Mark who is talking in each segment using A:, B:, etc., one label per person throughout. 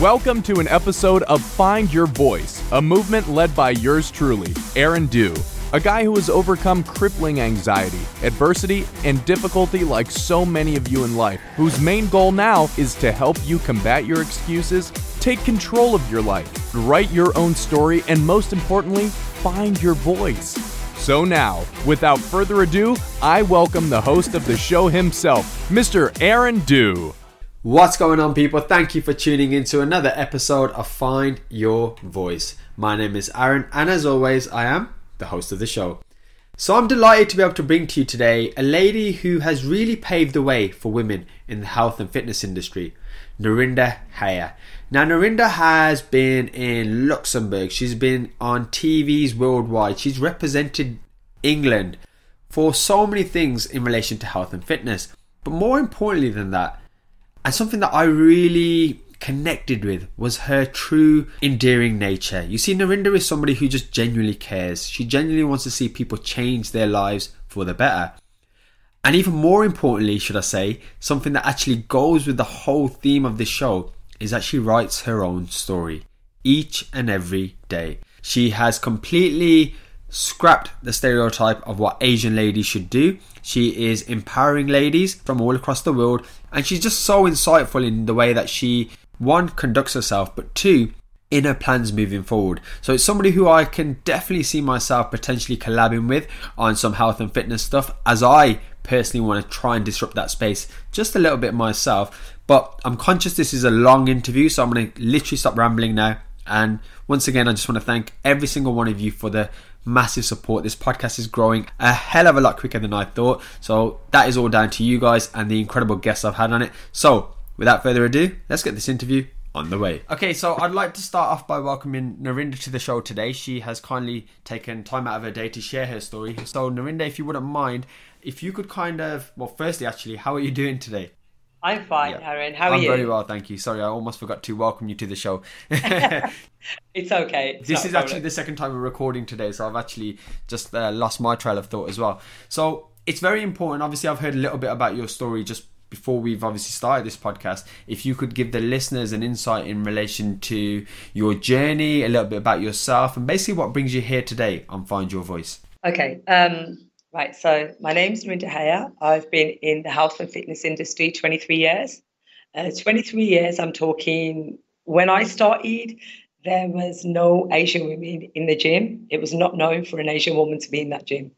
A: Welcome to an episode of Find Your Voice, a movement led by yours truly, Aaron Dew, a guy who has overcome crippling anxiety, adversity, and difficulty like so many of you in life, whose main goal now is to help you combat your excuses, take control of your life, write your own story, and most importantly, find your voice. So now, without further ado, I welcome the host of the show himself, Mr. Aaron Dew.
B: What's going on, people? Thank you for tuning in to another episode of Find Your Voice. My name is Aaron, and as always, I am the host of the show. So, I'm delighted to be able to bring to you today a lady who has really paved the way for women in the health and fitness industry, Narinder Haya. Now, Narinder has been in Luxembourg, she's been on TVs worldwide, she's represented England for so many things in relation to health and fitness. But more importantly than that, and something that I really connected with was her true endearing nature. You see, Narinder is somebody who just genuinely cares. She genuinely wants to see people change their lives for the better. And even more importantly, should I say, something that actually goes with the whole theme of this show is that she writes her own story each and every day. She has completely scrapped the stereotype of what Asian ladies should do. She is empowering ladies from all across the world, and she's just so insightful in the way that she, one, conducts herself, but two, in her plans moving forward. So it's somebody who I can definitely see myself potentially collabing with on some health and fitness stuff as I personally want to try and disrupt that space just a little bit myself. But I'm conscious this is a long interview, so I'm going to literally stop rambling now. And once again, I just want to thank every single one of you for the massive support. This podcast is growing a hell of a lot quicker than I thought. So that is all down to you guys and the incredible guests I've had on it. So without further ado, let's get this interview on the way. Okay, so I'd like to start off by welcoming Narinder to the show today. She has kindly taken time out of her day to share her story. So Narinder, if you wouldn't mind, if you could kind of, well, firstly, actually, how are you doing today?
C: I'm fine, yeah. Aaron. How are
B: I'm
C: you?
B: very well, thank you. Sorry, I almost forgot to welcome you to the show.
C: it's okay. It's
B: this is actually the second time we're recording today, so I've actually just uh, lost my trail of thought as well. So it's very important. Obviously, I've heard a little bit about your story just before we've obviously started this podcast. If you could give the listeners an insight in relation to your journey, a little bit about yourself, and basically what brings you here today on Find Your Voice.
C: Okay. Um, Right, so my name's Narinder Haya. I've been in the health and fitness industry 23 years. Uh, 23 years, I'm talking when I started, there was no Asian women in the gym. It was not known for an Asian woman to be in that gym.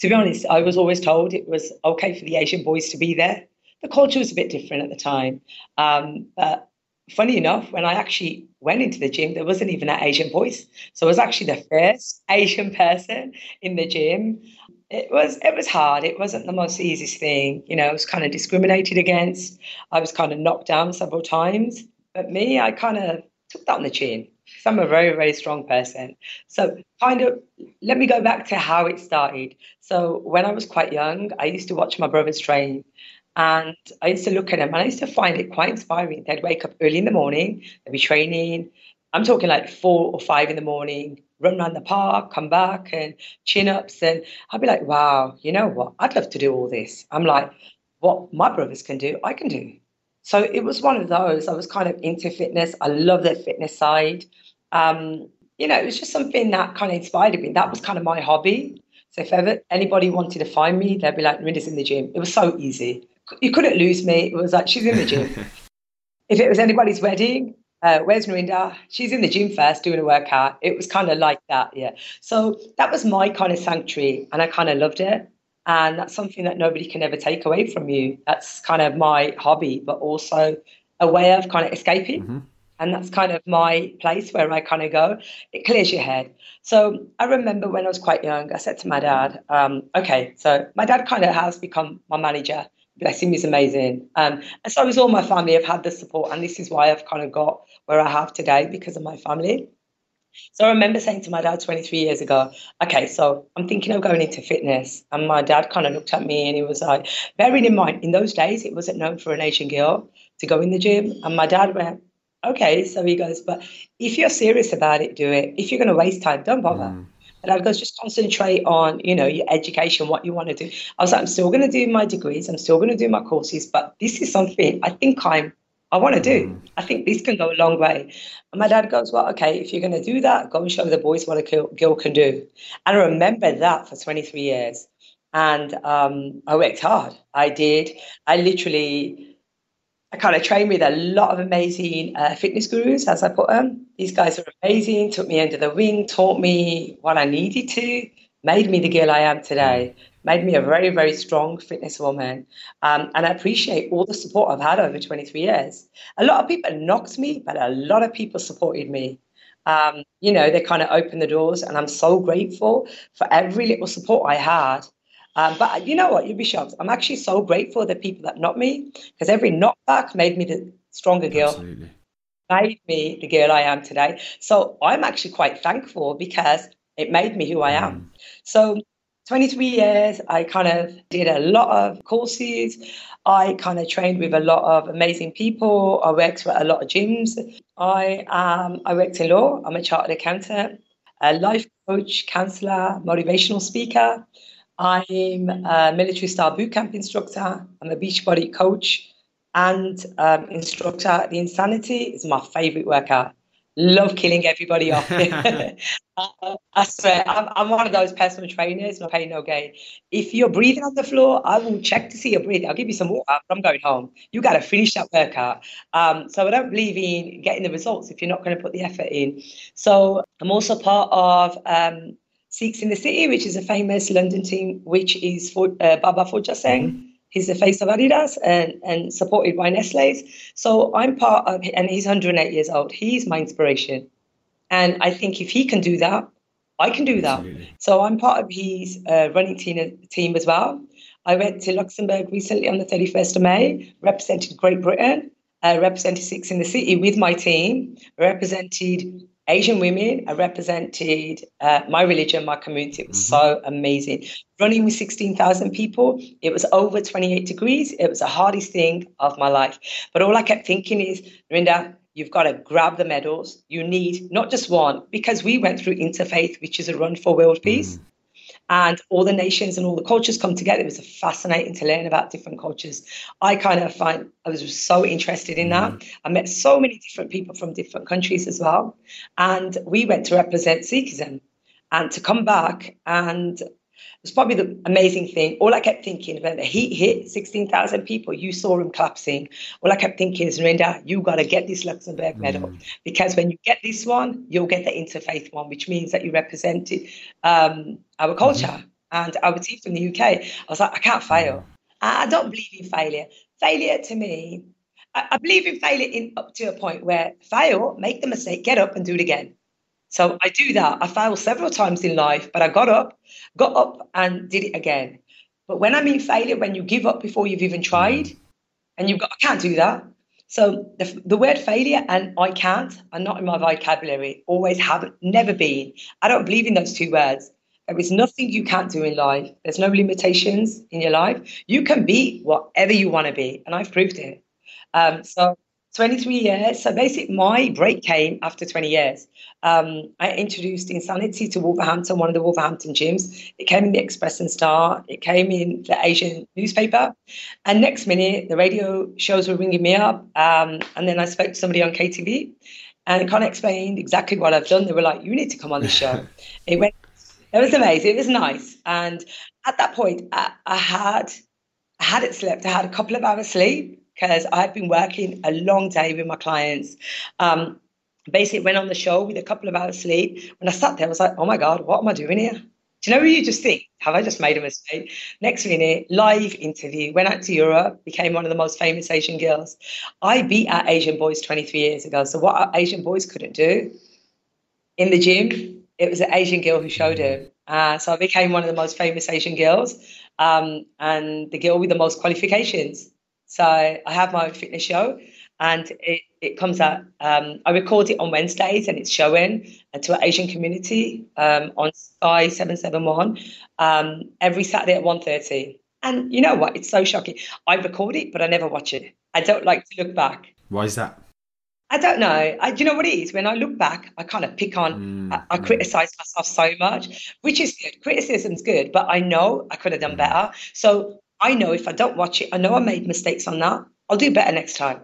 C: To be honest, I was always told it was okay for the Asian boys to be there. The culture was a bit different at the time. Um, but funny enough, when I actually went into the gym, there wasn't even an Asian voice. So I was actually the first Asian person in the gym it was it was hard. It wasn't the most easiest thing. You know, I was kind of discriminated against. I was kind of knocked down several times. But me, I kind of took that on the chin. I'm a very, very strong person. So kind of let me go back to how it started. So when I was quite young, I used to watch my brothers train. And I used to look at them and I used to find it quite inspiring. They'd wake up early in the morning, they'd be training. I'm talking like four or five in the morning, run around the park, come back and chin ups. And I'd be like, wow, you know what? I'd love to do all this. I'm like, what my brothers can do, I can do. So it was one of those. I was kind of into fitness. I love the fitness side. Um, you know, it was just something that kind of inspired me. That was kind of my hobby. So if ever anybody wanted to find me, they'd be like, Rinda's in the gym. It was so easy. You couldn't lose me. It was like, she's in the gym. if it was anybody's wedding, uh, where's Narinder? She's in the gym first doing a workout. It was kind of like that, yeah. So that was my kind of sanctuary, and I kind of loved it. And that's something that nobody can ever take away from you. That's kind of my hobby, but also a way of kind of escaping. Mm-hmm. And that's kind of my place where I kind of go. It clears your head. So I remember when I was quite young, I said to my dad, um, okay, so my dad kind of has become my manager bless him, he's amazing. Um, and so is all my family. I've had the support, and this is why I've kind of got where I have today because of my family. So I remember saying to my dad 23 years ago, okay, so I'm thinking of going into fitness. And my dad kind of looked at me and he was like, bearing in mind, in those days, it wasn't known for an Asian girl to go in the gym. And my dad went, okay. So he goes, but if you're serious about it, do it. If you're going to waste time, don't bother. Mm. And I'd go, just concentrate on, you know, your education, what you want to do. I was like, I'm still going to do my degrees. I'm still going to do my courses, but this is something I think I'm I want to do. Mm. I think this can go a long way. And my dad goes, Well, okay, if you're going to do that, go and show the boys what a girl can do. And I remember that for 23 years. And um, I worked hard. I did. I literally, I kind of trained with a lot of amazing uh, fitness gurus, as I put them. These guys are amazing, took me under the wing, taught me what I needed to, made me the girl I am today made me a very, very strong fitness woman. Um, and I appreciate all the support I've had over 23 years. A lot of people knocked me, but a lot of people supported me. Um, you know, they kind of opened the doors, and I'm so grateful for every little support I had. Um, but you know what? You'd be shocked. I'm actually so grateful the people that knocked me because every knockback made me the stronger girl. Absolutely. Made me the girl I am today. So I'm actually quite thankful because it made me who I am. Mm. So 23 years, I kind of did a lot of courses. I kind of trained with a lot of amazing people. I worked at a lot of gyms. I um, I worked in law. I'm a chartered accountant, a life coach, counselor, motivational speaker. I'm a military style boot camp instructor. I'm a Beachbody coach and um, instructor. The Insanity is my favorite workout love killing everybody off. I swear, I'm, I'm, one of those personal trainers, no pain, no gain. If you're breathing on the floor, I will check to see your breathing. I'll give you some water, I'm going home. You got to finish that workout. Um, so I don't believe in getting the results if you're not going to put the effort in. So I'm also part of um, Sikhs in the City, which is a famous London team, which is for uh, Baba Fauja Singh. Mm-hmm. He's the face of Adidas and, and supported by Nestle's. So I'm part of, and he's 108 years old. He's my inspiration. And I think if he can do that, I can do that. Absolutely. So I'm part of his uh, running team, team as well. I went to Luxembourg recently on the 31st of May, represented Great Britain, uh, represented Sikhs in the City with my team, represented Asian women. I represented uh, my religion, my community. It was mm-hmm. so amazing. Running with 16,000 people, it was over 28 degrees. It was the hardest thing of my life. But all I kept thinking is, Rinda, you've got to grab the medals. You need not just one, because we went through Interfaith, which is a run for world peace. Mm and all the nations and all the cultures come together. It was fascinating to learn about different cultures. I kind of find I was so interested in that. Mm-hmm. I met so many different people from different countries as well. And we went to represent Sikhism and to come back and was probably the amazing thing. All I kept thinking when the heat hit 16,000 people. You saw them collapsing. All I kept thinking is, Rinda, you got to get this Luxembourg medal mm. because when you get this one, you'll get the interfaith one, which means that you represented um, our culture mm. and our team from the UK. I was like, I can't fail. I don't believe in failure. Failure to me, I, I believe in failure in, up to a point where fail, make the mistake, get up and do it again. So I do that. I failed several times in life, but I got up, got up and did it again. But when I mean failure, when you give up before you've even tried, and you've got, I can't do that. So the, the word failure and I can't are not in my vocabulary. Always haven't, never been. I don't believe in those two words. There is nothing you can't do in life. There's no limitations in your life. You can be whatever you want to be, and I've proved it. Um, so 23 years. So basically, my break came after 20 years. Um, I introduced Insanity to Wolverhampton, one of the Wolverhampton gyms. It came in the Express and Star. It came in the Asian newspaper. And next minute, the radio shows were ringing me up. Um, and then I spoke to somebody on KTV and kind of explained exactly what I've done. They were like, you need to come on the show. it went, it was amazing. It was nice. And at that point, I, I had, I hadn't slept. I had a couple of hours sleep because I've been working a long day with my clients. Um, basically, went on the show with a couple of hours sleep. When I sat there, I was like, oh my God, what am I doing here? Do you know where you just think, have I just made a mistake? Next minute, live interview, went out to Europe, became one of the most famous Asian girls. I beat our Asian boys 23 years ago. So, what our Asian boys couldn't do in the gym, it was an Asian girl who showed them. Uh, so, I became one of the most famous Asian girls um, and the girl with the most qualifications. So I have my own fitness show and it, it comes out, um, I record it on Wednesdays and it's showing to our Asian community um, on Sky 771 um, every Saturday at 1.30. And you know what? It's so shocking. I record it, but I never watch it. I don't like to look back.
B: Why is that?
C: I don't know. I, you know what it is? When I look back, I kind of pick on, mm, I, I mm. criticize myself so much, which is good. Criticism's good, but I know I could have done mm. better. So I know if I don't watch it, I know I made mistakes on that. I'll do better next time.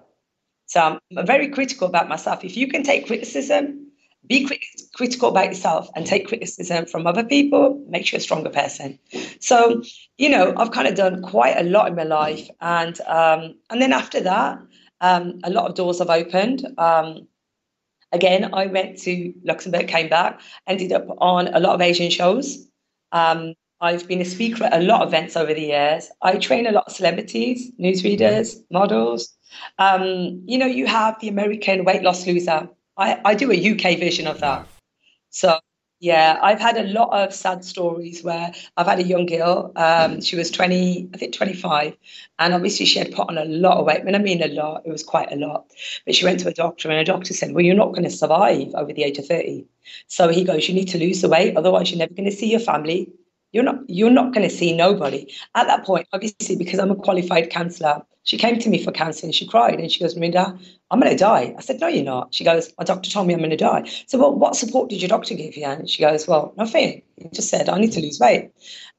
C: So I'm very critical about myself. If you can take criticism, be crit- critical about yourself and take criticism from other people makes you a stronger person. So, you know, I've kind of done quite a lot in my life. And um, and then after that, um, a lot of doors have opened. Um, again, I went to Luxembourg, came back, ended up on a lot of Asian shows. Um, I've been a speaker at a lot of events over the years. I train a lot of celebrities, newsreaders, models. Um, you know, you have the American weight loss loser. I, I do a UK version of that. So yeah, I've had a lot of sad stories where I've had a young girl. Um, she was 20, I think 25. And obviously she had put on a lot of weight. When I mean a lot, it was quite a lot. But she went to a doctor and a doctor said, well, you're not going to survive over the age of 30. So he goes, you need to lose the weight. Otherwise you're never going to see your family. You're not, you're not going to see nobody. At that point, obviously, because I'm a qualified counsellor, she came to me for counselling. She cried and she goes, Merinda, I'm going to die. I said, No, you're not. She goes, My doctor told me I'm going to die. So, well, what support did your doctor give you? And she goes, Well, nothing. He just said, I need to lose weight.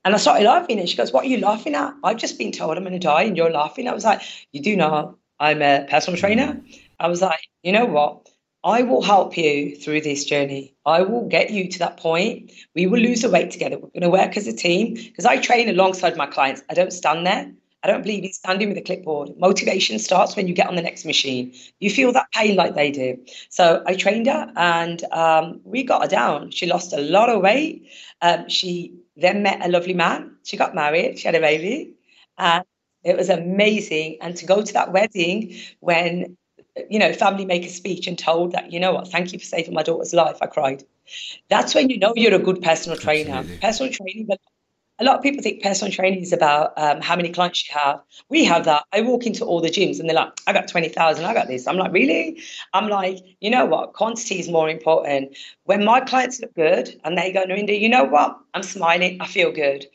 C: And I started laughing. And she goes, What are you laughing at? I've just been told I'm going to die and you're laughing. I was like, You do know I'm a personal trainer. I was like, You know what? I will help you through this journey. I will get you to that point. We will lose the weight together. We're going to work as a team because I train alongside my clients. I don't stand there. I don't believe in standing with a clipboard. Motivation starts when you get on the next machine. You feel that pain like they do. So I trained her and um, we got her down. She lost a lot of weight. Um, she then met a lovely man. She got married. She had a baby. And it was amazing. And to go to that wedding when, you know, family make a speech and told that, you know what, thank you for saving my daughter's life, I cried. That's when you know you're a good personal trainer. Absolutely. Personal training a lot of people think personal training is about um, how many clients you have. We have that. I walk into all the gyms and they're like, I got 20,000, I got this. I'm like, really? I'm like, you know what? Quantity is more important. When my clients look good and they go, Narinder, you know what? I'm smiling. I feel good.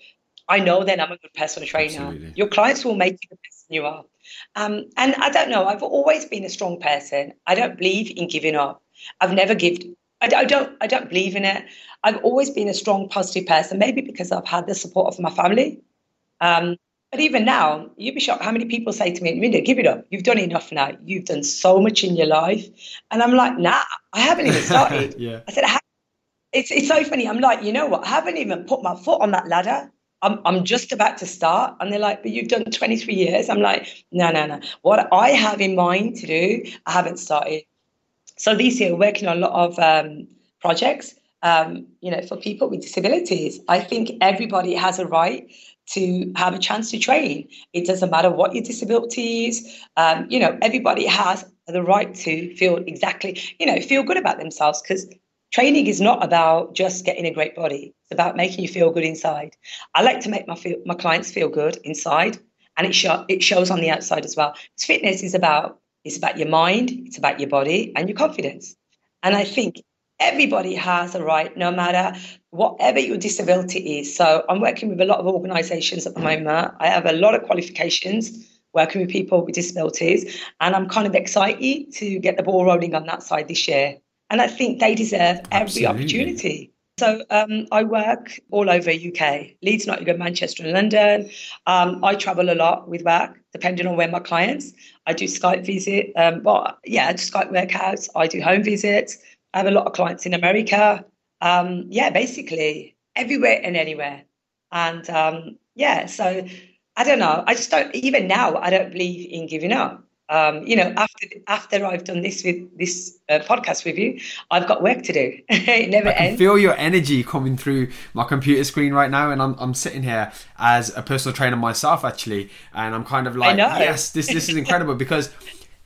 C: I know then I'm a good personal trainer. Absolutely. Your clients will make you the person you are. Um, and I don't know, I've always been a strong person. I don't believe in giving up. I've never given I, I don't I don't believe in it. I've always been a strong, positive person, maybe because I've had the support of my family. Um, but even now, you'd be shocked how many people say to me, Minda, give it up. You've done enough now. You've done so much in your life. And I'm like, nah, I haven't even started.
B: yeah.
C: I said, I it's, it's so funny. I'm like, you know what? I haven't even put my foot on that ladder. I'm, I'm just about to start. And they're like, but you've done 23 years. I'm like, no, no, no. What I have in mind to do, I haven't started. So this year, working on a lot of um, projects um, you know, for people with disabilities. I think everybody has a right to have a chance to train. It doesn't matter what your disability is. Um, you know, everybody has the right to feel exactly, you know, feel good about themselves because training is not about just getting a great body. It's about making you feel good inside. I like to make my feel, my clients feel good inside, and it it shows on the outside as well. Fitness is about it's about your mind, it's about your body, and your confidence. And I think everybody has a right, no matter whatever your disability is. So I'm working with a lot of organisations at the moment. I have a lot of qualifications working with people with disabilities, and I'm kind of excited to get the ball rolling on that side this year. And I think they deserve every Absolutely. opportunity. So um, I work all over UK, Leeds, Nottingham, Manchester, and London. Um, I travel a lot with work, depending on where my clients. I do Skype visit. Um, well, yeah, I do Skype workouts. I do home visits. I have a lot of clients in America. Um, yeah, basically everywhere and anywhere. And um, yeah, so I don't know. I just don't. Even now, I don't believe in giving up. Um, you know, after after I've done this with this uh, podcast with you, I've got work to do. it never I can ends.
B: Feel your energy coming through my computer screen right now, and I'm I'm sitting here as a personal trainer myself, actually, and I'm kind of like, yes, this this is incredible because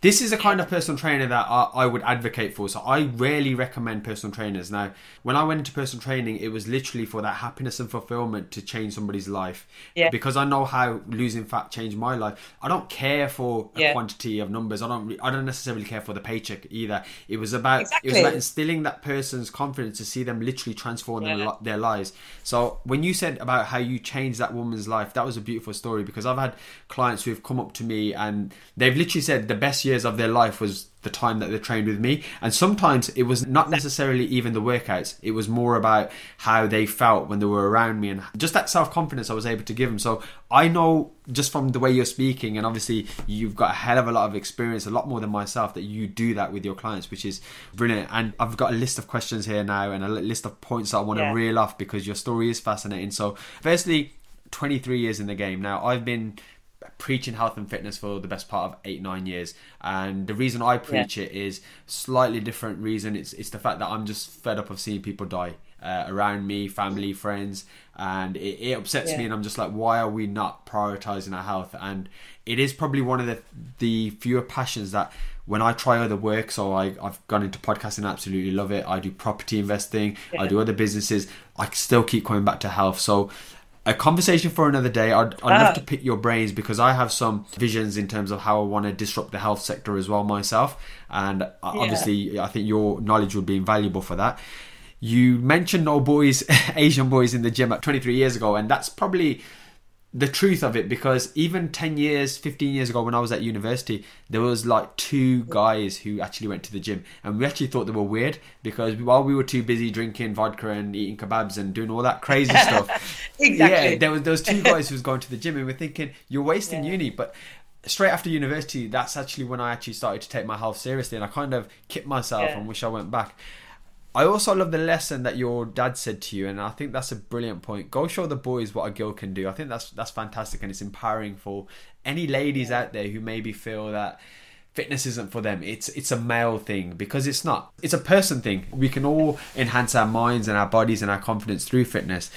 B: this is a kind of personal trainer that I, I, would advocate for. So I rarely recommend personal trainers. Now, when I went into personal training, it was literally for that happiness and fulfillment to change somebody's life.
C: Yeah.
B: Because I know how losing fat changed my life. I don't care for a yeah. quantity of numbers. I don't. I don't necessarily care for the paycheck either. It was about exactly. it was about instilling that person's confidence to see them literally transform yeah. their, their lives. So when you said about how you changed that woman's life, that was a beautiful story because I've had clients who have come up to me and they've literally said the best year years of their life was the time that they trained with me. And sometimes it was not necessarily even the workouts, it was more about how they felt when they were around me and just that self confidence I was able to give them. So I know just from the way you're speaking, and obviously you've got a hell of a lot of experience, a lot more than myself, that you do that with your clients, which is brilliant. And I've got a list of questions here now and a list of points that I want yeah. to reel off because your story is fascinating. So, firstly, 23 years in the game. Now, I've been preaching health and fitness for the best part of eight nine years and the reason i preach yeah. it is slightly different reason it's it's the fact that i'm just fed up of seeing people die uh, around me family friends and it, it upsets yeah. me and i'm just like why are we not prioritizing our health and it is probably one of the the fewer passions that when I try other work, so I, I've gone into podcasting, absolutely love it. I do property investing, yeah. I do other businesses. I still keep coming back to health. So a conversation for another day. I'd, I'd ah. love to pick your brains because I have some visions in terms of how I want to disrupt the health sector as well myself. And uh, yeah. obviously, I think your knowledge would be invaluable for that. You mentioned no boys, Asian boys in the gym at 23 years ago, and that's probably the truth of it because even 10 years 15 years ago when i was at university there was like two guys who actually went to the gym and we actually thought they were weird because while we were too busy drinking vodka and eating kebabs and doing all that crazy stuff
C: exactly
B: yeah there was those two guys who was going to the gym and we're thinking you're wasting yeah. uni but straight after university that's actually when i actually started to take my health seriously and i kind of kicked myself yeah. and wish i went back I also love the lesson that your dad said to you, and I think that's a brilliant point. Go show the boys what a girl can do. I think that's that's fantastic, and it's empowering for any ladies out there who maybe feel that fitness isn't for them. It's it's a male thing because it's not. It's a person thing. We can all enhance our minds and our bodies and our confidence through fitness.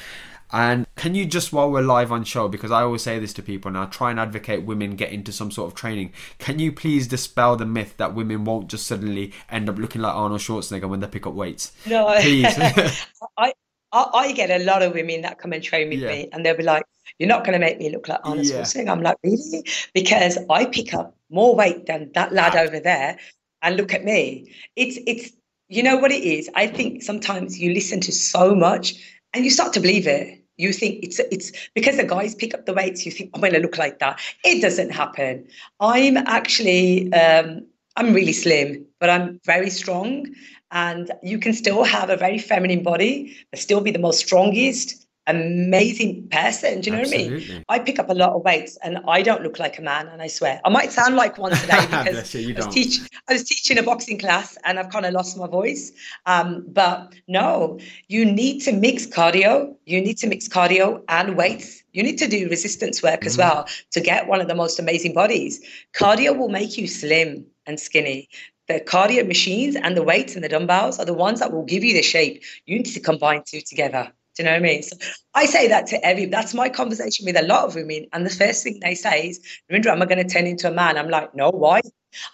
B: And can you just, while we're live on show, because I always say this to people now, try and advocate women get into some sort of training. Can you please dispel the myth that women won't just suddenly end up looking like Arnold Schwarzenegger when they pick up weights?
C: No,
B: please.
C: I, I get a lot of women that come and train with yeah. me, and they'll be like, "You're not going to make me look like Arnold yeah. Schwarzenegger." I'm like, "Really?" Because I pick up more weight than that lad ah. over there, and look at me. It's it's you know what it is. I think sometimes you listen to so much and you start to believe it you think it's it's because the guys pick up the weights you think i'm going to look like that. It doesn't happen. I'm actually um, i'm really slim but i'm very strong and you can still have a very feminine body but still be the most strongest amazing person. Do you know Absolutely. what I mean? I pick up a lot of weights and I don't look like a man, and I swear I might sound like one today because you, I, was teach, I, was teaching a boxing class and I've kind of lost my voice. Um, but no, you need to mix cardio. You need to mix cardio and weights. You need to do resistance work as mm. well to get one of the most amazing bodies. Cardio will make you slim and skinny the cardio machines and the weights and the dumbbells are the ones that will give you the shape. You need to combine two together. You know what I mean? So I say that to every, that's my conversation with a lot of women. And the first thing they say is, Narendra, am I going to turn into a man? I'm like, no, why?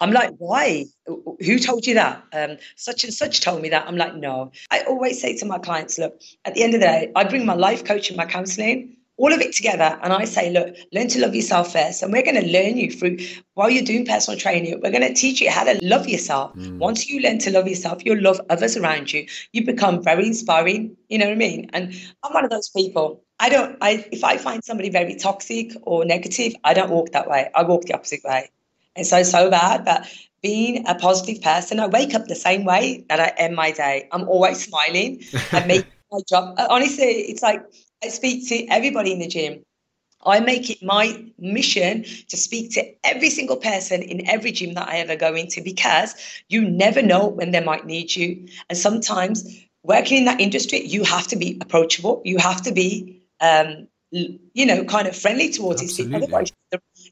C: I'm like, why? Who told you that? Um, such and such told me that. I'm like, no. I always say to my clients, look, at the end of the day, I bring my life coach and my counseling all of it together. And I say, look, learn to love yourself first. And we're going to learn you through, while you're doing personal training, we're going to teach you how to love yourself. Mm. Once you learn to love yourself, you'll love others around you. You become very inspiring. You know what I mean? And I'm one of those people. I don't, I, if I find somebody very toxic or negative, I don't walk that way. I walk the opposite way. It's so, so bad. But being a positive person, I wake up the same way that I end my day. I'm always smiling. I make my job. Honestly, it's like, I speak to everybody in the gym. I make it my mission to speak to every single person in every gym that I ever go into because you never know when they might need you. And sometimes working in that industry, you have to be approachable. You have to be, um, you know, kind of friendly towards these people. Otherwise,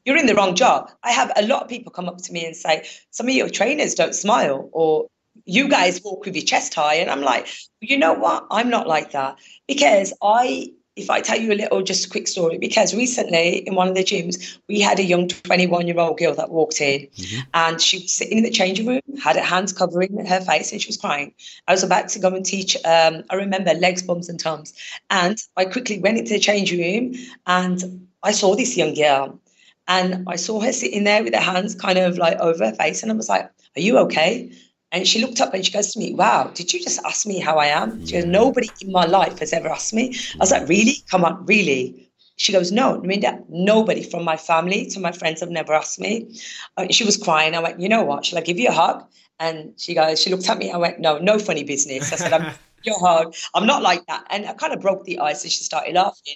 C: you're in the wrong job. I have a lot of people come up to me and say, some of your trainers don't smile or you guys walk with your chest high. And I'm like, you know what? I'm not like that because I, if I tell you a little, just a quick story, because recently in one of the gyms, we had a young 21 year old girl that walked in mm-hmm. and she was sitting in the changing room, had her hands covering her face and she was crying. I was about to go and teach, um, I remember legs, bums, and tums. And I quickly went into the changing room and I saw this young girl and I saw her sitting there with her hands kind of like over her face. And I was like, Are you okay? And she looked up and she goes to me, Wow, did you just ask me how I am? She goes, Nobody in my life has ever asked me. I was like, Really? Come on, really? She goes, no, Narinder, nobody from my family to my friends have never asked me. Uh, she was crying. I went, you know what? Shall I give you a hug? And she goes, she looked at me. I went, no, no funny business. I said, I'm your hug. I'm not like that. And I kind of broke the ice and she started laughing.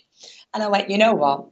C: And I went, you know what?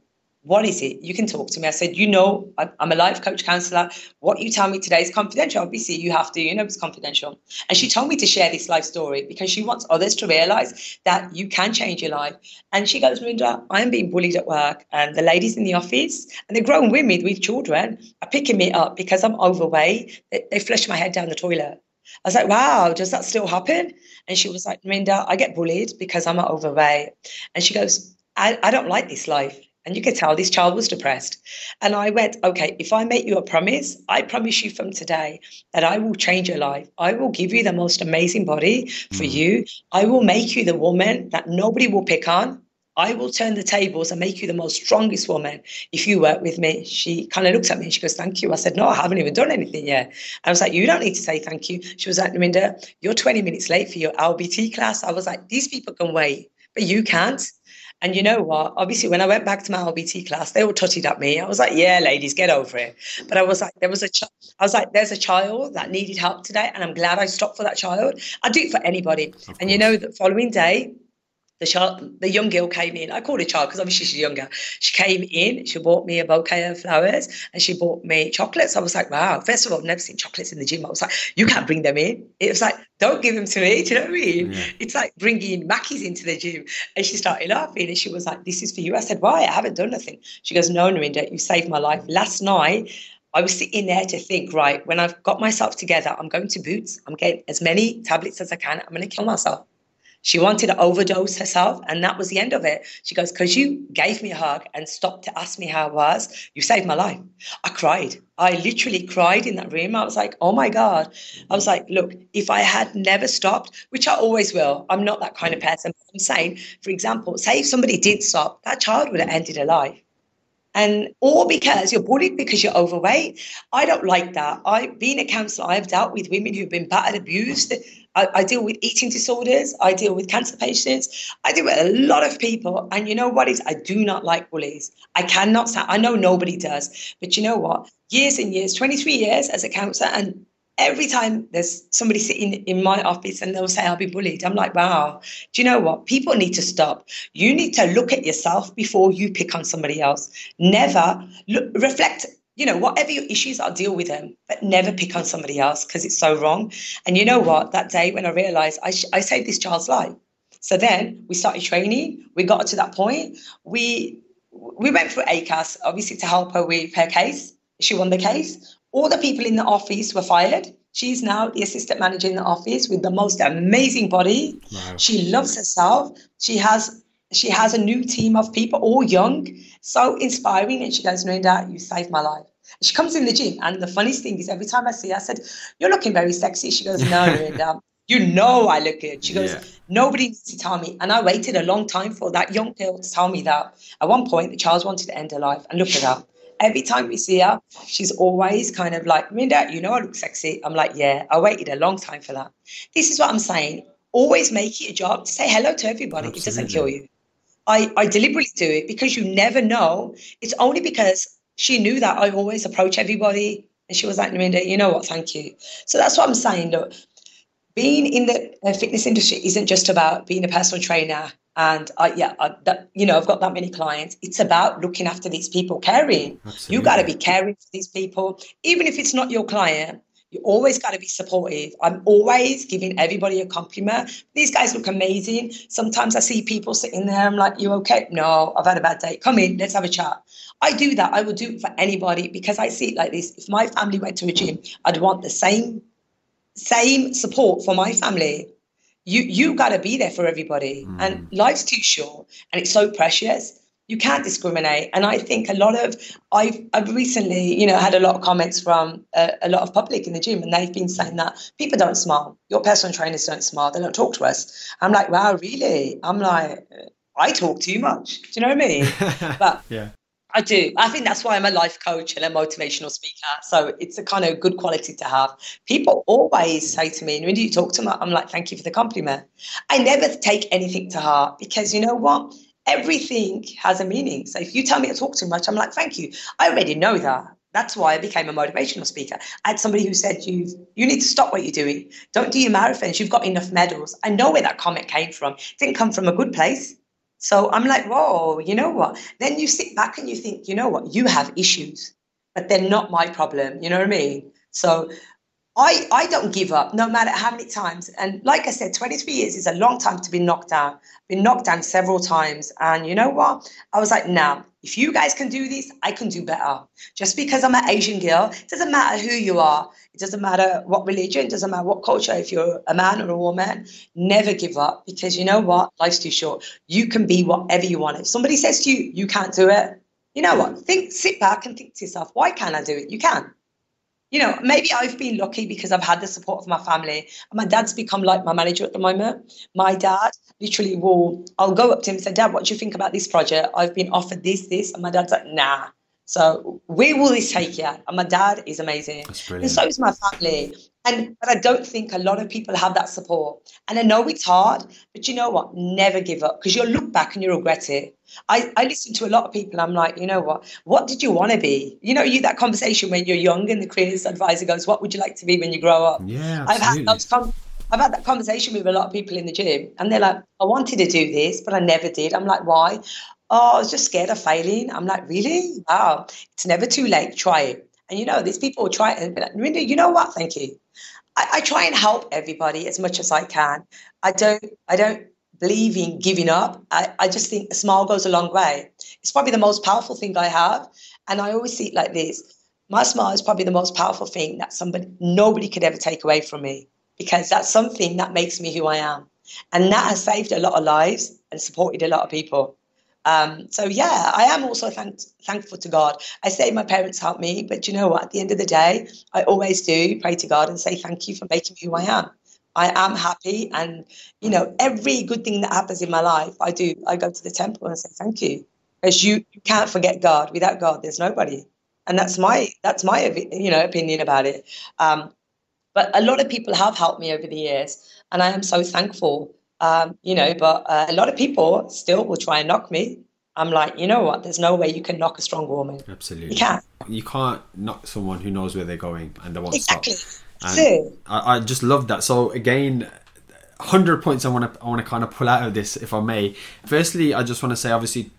C: What is it? You can talk to me. I said, you know, I'm a life coach counselor. What you tell me today is confidential. Obviously, you have to, you know, it's confidential. And she told me to share this life story because she wants others to realize that you can change your life. And she goes, Linda, I'm being bullied at work. And the ladies in the office, and they're grown women with children, are picking me up because I'm overweight. They, flush my head down the toilet. I was like, wow, does that still happen? And she was like, Linda, I get bullied because I'm overweight. And she goes, I, I don't like this life. And you could tell this child was depressed. And I went, okay, if I make you a promise, I promise you from today that I will change your life. I will give you the most amazing body for mm. you. I will make you the woman that nobody will pick on. I will turn the tables and make you the most strongest woman if you work with me. She kind of looks at me and she goes, Thank you. I said, No, I haven't even done anything yet. I was like, You don't need to say thank you. She was like, Narinder, you're 20 minutes late for your LBT class. I was like, These people can wait, but you can't. And you know what? Obviously, when I went back to my LBT class, they all tutted at me. I was like, "Yeah, ladies, get over it." But I was like, "There was a, ch- I was like, there's a child that needed help today, and I'm glad I stopped for that child. I do it for anybody." and you know, the following day, the child, the young girl came in. I called her child because obviously she's younger. She came in, she bought me a bouquet of flowers and she bought me chocolates. I was like, wow, first of all, I've never seen chocolates in the gym. I was like, you can't bring them in. It was like, don't give them to me. Do you know what I mean? Yeah. It's like bringing Mackies into the gym. And she started laughing and she was like, this is for you. I said, why? I haven't done nothing. She goes, no, Narinder, you saved my life. Last night, I was sitting there to think, right, when I've got myself together, I'm going to Boots. I'm getting as many tablets as I can. I'm going to kill myself. She wanted to overdose herself, and that was the end of it. She goes, Because you gave me a hug and stopped to ask me how I was, you saved my life. I cried. I literally cried in that room. I was like, Oh my God. I was like, Look, if I had never stopped, which I always will, I'm not that kind of person. I'm saying, for example, say if somebody did stop, that child would have ended her life and or because you're bullied because you're overweight. I don't like that. I being a counsellor, I've dealt with women who've been battered, abused, I, I, deal with eating disorders. I deal with cancer patients. I deal with a lot of people. And you know what is? I do not like bullies. I cannot stand. I know nobody does. But you know what? Years and years, 23 years as a counselor, and every time there's somebody sitting in my office and they'll say I'll be bullied, I'm like, wow. Do you know what? People need to stop. You need to look at yourself before you pick on somebody else. Never look, reflect you know, whatever your issues, I'll deal with them, but never pick on somebody else because it's so wrong. And you know what? That day when I realized I, sh- I saved this child's life. So then we started training. We got to that point. We we went through ACAS, obviously, to help her with her case. She won the case. All the people in the office were fired. She's now the assistant manager in the office with the most amazing body. Wow. She loves herself. She has she has a new team of people, all young, so inspiring. And she goes, Narinder, you saved my life. She comes in the gym, and the funniest thing is every time I see her, I said, You're looking very sexy. She goes, No, Narinder, you know I look good. She goes, yeah. Nobody needs to tell me. And I waited a long time for that young girl to tell me that. At one point, the child wanted to end her life. And look at her. Every time we see her, she's always kind of like, Narinder, you know I look sexy. I'm like, Yeah, I waited a long time for that. This is what I'm saying. Always make it a job to say hello to everybody. Absolutely. It doesn't kill you. I, I deliberately do it because you never know. It's only because she knew that I always approach everybody. And she was like, Narinder, you know what? Thank you. So that's what I'm saying. Look, being in the uh, fitness industry isn't just about being a personal trainer. And I, yeah, I, that, you know, I've got that many clients. It's about looking after these people, caring. Absolutely. You got to be caring for these people, even if it's not your client. You always got to be supportive. I'm always giving everybody a compliment. These guys look amazing. Sometimes I see people sitting there. I'm like, "You okay?" No, I've had a bad day. Come in, let's have a chat. I do that. I would do it for anybody because I see it like this. If my family went to a gym, I'd want the same same support for my family. You you got to be there for everybody. Mm. And life's too short, and it's so precious you can't discriminate. And I think a lot of I've, I've recently, you know, had a lot of comments from a, a, lot of public in the gym, and they've been saying that people don't smile. Your personal trainers don't smile. They don't talk to us. I'm like, wow, really? I'm like, I talk too much. Do you know what I mean? But yeah. I do. I think that's why I'm a life coach and a motivational speaker. So it's a kind of good quality to have. People always say to me, when do you talk to me? I'm like, thank you for the compliment. I never take anything to heart because you know what? everything has a meaning. So if you tell me to talk too much, I'm like, thank you. I already know that. That's why I became a motivational speaker. I had somebody who said, "You you need to stop what you're doing. Don't do your marathons. You've got enough medals." I know where that comment came from. It didn't come from a good place. So I'm like, whoa, you know what? Then you sit back and you think, you know what? You have issues, but they're not my problem. You know what I mean? So I, I don't give up no matter how many times. And like I said, 23 years is a long time to be knocked down. Been knocked down several times. And you know what? I was like, nah, if you guys can do this, I can do better. Just because I'm an Asian girl, it doesn't matter who you are. It doesn't matter what religion, it doesn't matter what culture. If you're a man or a woman, never give up because you know what? Life's too short. You can be whatever you want. If somebody says to you, you can't do it, you know what? Think, sit back and think to yourself, why can't I do it? You can you know, maybe I've been lucky because I've had the support of my family. My dad's become like my manager at the moment. My dad literally will, I'll go up to him and say, Dad, what do you think about this project? I've been offered this, this. And my dad's like, nah. So where will this take you? And my dad is amazing. That's brilliant. And so is my family. And but I don't think a lot of people have that support. And I know it's hard, but you know what? Never give up because you'll look back and you'll regret it. I, I listen to a lot of people. I'm like, you know what? What did you want to be? You know, you that conversation when you're young and the careers advisor goes, "What would you like to be when you grow up?"
B: Yeah,
C: I've had those com- I've had that conversation with a lot of people in the gym, and they're like, "I wanted to do this, but I never did." I'm like, "Why?" Oh, I was just scared of failing. I'm like, "Really? Wow! It's never too late. Try it." And you know, these people will try it and be like, "Really? You know what? Thank you." I, I try and help everybody as much as I can. I don't. I don't in giving up. I, I just think a smile goes a long way. It's probably the most powerful thing I have. And I always see it like this. My smile is probably the most powerful thing that somebody nobody could ever take away from me because that's something that makes me who I am. And that has saved a lot of lives and supported a lot of people. Um, so yeah, I am also thank- thankful to God. I say my parents helped me, but you know what? At the end of the day, I always do pray to God and say thank you for making me who I am. I am happy. And, you know, every good thing that happens in my life, I do. I go to the temple and say thank you. Because you, you can't forget God. Without God, there's nobody. And that's my that's my you know opinion about it. Um, but a lot of people have helped me over the years, and I am so thankful. Um, you know, but uh, a lot of people still will try and knock me. I'm like, you know what? There's no way you can knock a strong woman.
B: Absolutely,
C: you can't.
B: You can't knock someone who knows where they're going and they won't
C: exactly.
B: stop. I, I just love that. So again, hundred points I want to I want to kind of pull out of this, if I may. Firstly, I just want to say, obviously,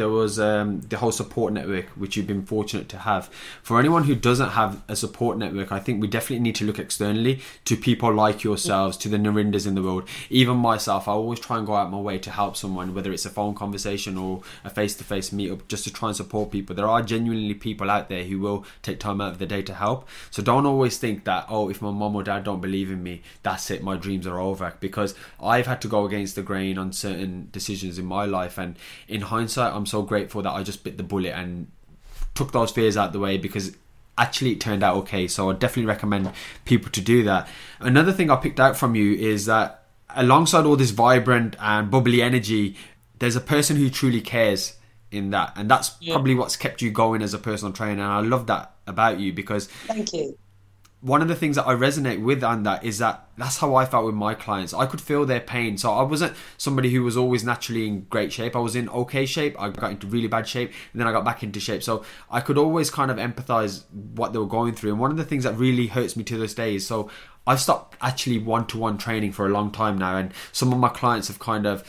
B: there was um, the whole support network, which you've been fortunate to have. For anyone who doesn't have a support network, I think we definitely need to look externally to people like yourselves, to the Narinders in the world. Even myself, I always try and go out my way to help someone, whether it's a phone conversation or a face to face meetup, just to try and support people. There are genuinely people out there who will take time out of the day to help. So don't always think that, oh, if my mom or dad don't believe in me, that's it, my dreams are over. Because I've had to go against the grain on certain decisions in my life. And in hindsight, I'm so grateful that I just bit the bullet and took those fears out the way because actually it turned out okay. So I definitely recommend people to do that. Another thing I picked out from you is that alongside all this vibrant and bubbly energy, there's a person who truly cares in that, and that's yeah. probably what's kept you going as a personal trainer. And I love that about you because
C: thank you
B: one of the things that I resonate with and that is that that's how I felt with my clients. I could feel their pain. So I wasn't somebody who was always naturally in great shape. I was in okay shape. I got into really bad shape and then I got back into shape. So I could always kind of empathize what they were going through. And one of the things that really hurts me to this day is so I've stopped actually one to one training for a long time now. And some of my clients have kind of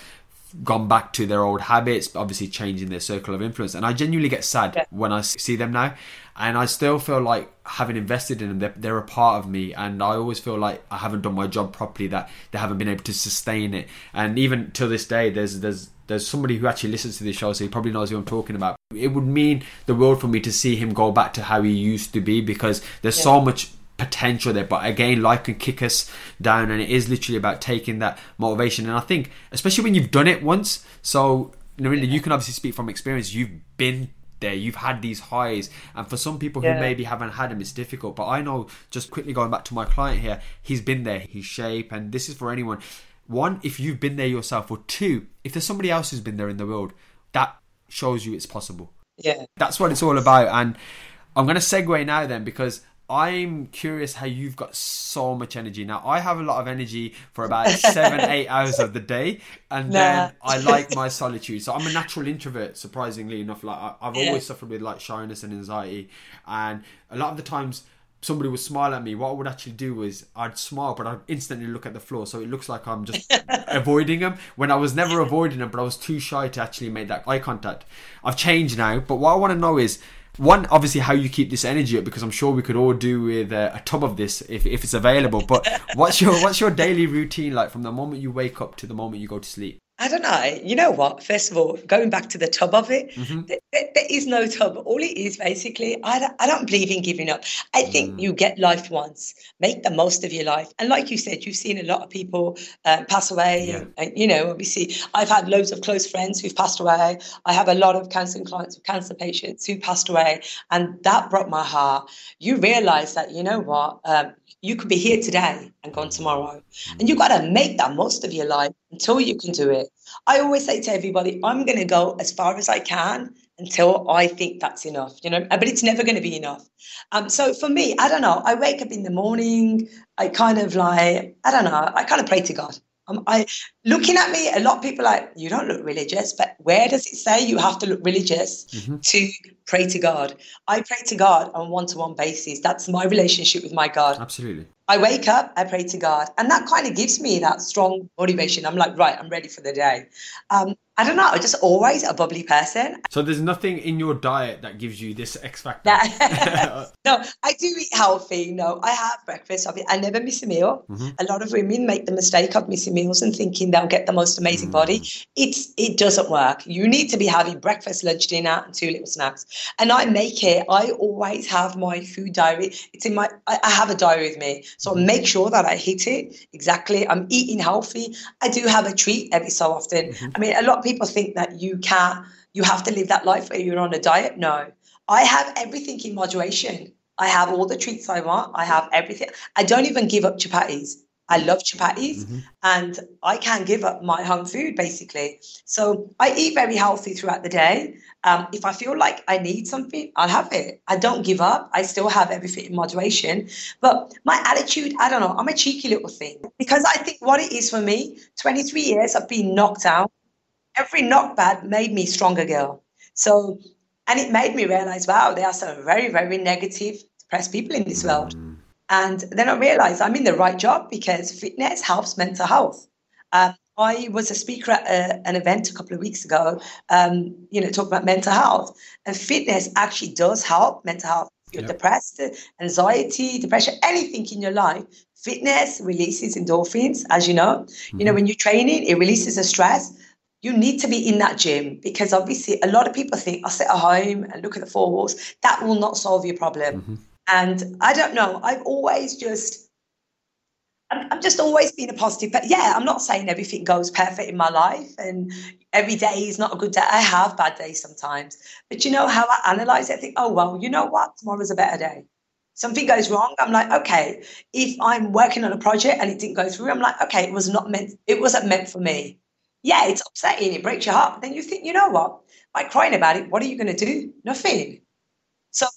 B: gone back to their old habits, obviously changing their circle of influence. And I genuinely get sad yeah. when I see them now. And I still feel like having invested in them, they're, they're, a part of me. And I always feel like I haven't done my job properly, that they haven't been able to sustain it. And even till this day, there's there's there's somebody who actually listens to this show, so he probably knows who I'm talking about. It would mean the world for me to see him go back to how he used to be because there's yeah. so much potential there. But again, life can kick us down, and it is literally about taking that motivation. And I think, especially when you've done it once, so Narinder, you can obviously speak from experience. You've been there, you've had these highs, and for some people yeah. who maybe haven't had them, it's difficult. But I know, just quickly going back to my client here, he's been there, he's shape, and this is for anyone. One, if you've been there yourself, or two, if there's somebody else who's been there in the world, that shows you it's possible.
C: Yeah,
B: that's what it's all about. And I'm going to segue now then because I'm curious how you've got so much energy. Now, I have a lot of energy for about seven, eight hours of the day, and
C: Nah.
B: then I like my solitude. So I'm a natural introvert, surprisingly enough. Like I, I've
C: Yeah.
B: always suffered with like shyness and anxiety, and a lot of the times somebody would smile at me. What I would actually do was I'd smile, but I'd instantly look at the floor, so it looks like I'm just avoiding them. When I was never avoiding them, but I was too shy to actually make that eye contact. I've changed now, but what I want to know is one, obviously, how you keep this energy up because I'm sure we could all do with uh, a tub of this if, if it's available. But what's your what's your daily routine like from the moment you wake up to the moment you go to sleep?
C: I don't know. You know what? First of all, going back to the tub of it,
B: Mm-hmm.
C: th- th- there is no tub. All it is basically, I don't, I don't believe in giving up. I think
B: Mm.
C: you get life once, make the most of your life. And like you said, you've seen a lot of people uh, pass away.
B: Yeah.
C: And, and, you know, obviously, I've had loads of close friends who've passed away. I have a lot of counseling clients with cancer patients who passed away. And that broke my heart. You realize that, you know what? Um, you could be here today and gone tomorrow. And you've got to make the most of your life until you can do it. I always say to everybody, I'm going to go as far as I can until I think that's enough, you know, but it's never going to be enough. Um, so for me, I don't know. I wake up in the morning. I kind of like, I don't know. I kind of pray to God. Um, I looking at me. A lot of people are like you don't look religious, but where does it say you have to look religious to pray to God? I pray to God on one-to-one basis. That's my relationship with my God.
B: Absolutely.
C: I wake up, I pray to God, and that kind of gives me that strong motivation. I'm like, right, I'm ready for the day. Um, I don't know, I'm just always a bubbly person.
B: So there's nothing in your diet that gives you this X factor.
C: No, I do eat healthy. No, I have breakfast. I, never miss a meal. Mm-hmm. A lot of women make the mistake of missing meals and thinking they'll get the most amazing mm. body. It's it doesn't work. You need to be having breakfast, lunch, dinner, and two little snacks. And I make it. I always have my food diary. It's in my. I, I have a diary with me, so I make sure that I hit it exactly. I'm eating healthy. I do have a treat every so often. Mm-hmm. I mean, a lot of people think that you can't. You have to live that life where you're on a diet. No, I have everything in moderation. I have all the treats I want. I have everything. I don't even give up chapatis. I love chapatis and I can't give up my home food basically. So I eat very healthy throughout the day. Um, if I feel like I need something, I'll have it. I don't give up. I still have everything in moderation. But my attitude, I don't know, I'm a cheeky little thing because I think what it is for me 23 years, I've been knocked out. Every knockback made me stronger girl. So, and it made me realize, wow, there are some very, very negative, depressed people in this world. And then I realized I'm in the right job because fitness helps mental health. Um, I was a speaker at a, an event a couple of weeks ago, um, you know, talking about mental health. And fitness actually does help mental health. If you're
B: Yep.
C: depressed, anxiety, depression, anything in your life, fitness releases endorphins, as you know. You know, when you're training, it releases the stress. You need to be in that gym because obviously a lot of people think I'll sit at home and look at the four walls. That will not solve your problem. Mm-hmm. And I don't know. I've always just, I'm, I'm just always been a positive. But yeah, I'm not saying everything goes perfect in my life and every day is not a good day. I have bad days sometimes. But you know how I analyze it? I think, oh, well, you know what? Tomorrow's a better day. Something goes wrong. I'm like, okay, if I'm working on a project and it didn't go through, I'm like, okay, it was not meant, it wasn't meant for me. Yeah, it's upsetting. It breaks your heart. But then you think, you know what? By crying about it, what are you going to do? Nothing. So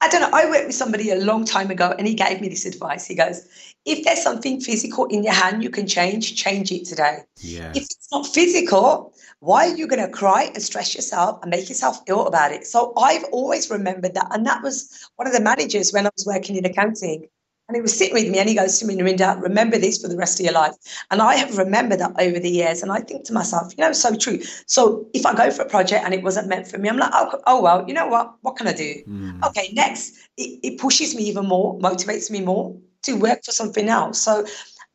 C: I don't know. I worked with somebody a long time ago and he gave me this advice. He goes, if there's something physical in your hand you can change, change it today.
B: Yeah.
C: If it's not physical, why are you going to cry and stress yourself and make yourself ill about it? So I've always remembered that. And that was one of the managers when I was working in accounting. And he was sitting with me and he goes to me, Narinder, remember this for the rest of your life. And I have remembered that over the years. And I think to myself, you know, so true. So if I go for a project and it wasn't meant for me, I'm like, oh, oh well, you know what? What can I do? Mm. Okay, next, it, it pushes me even more, motivates me more to work for something else. So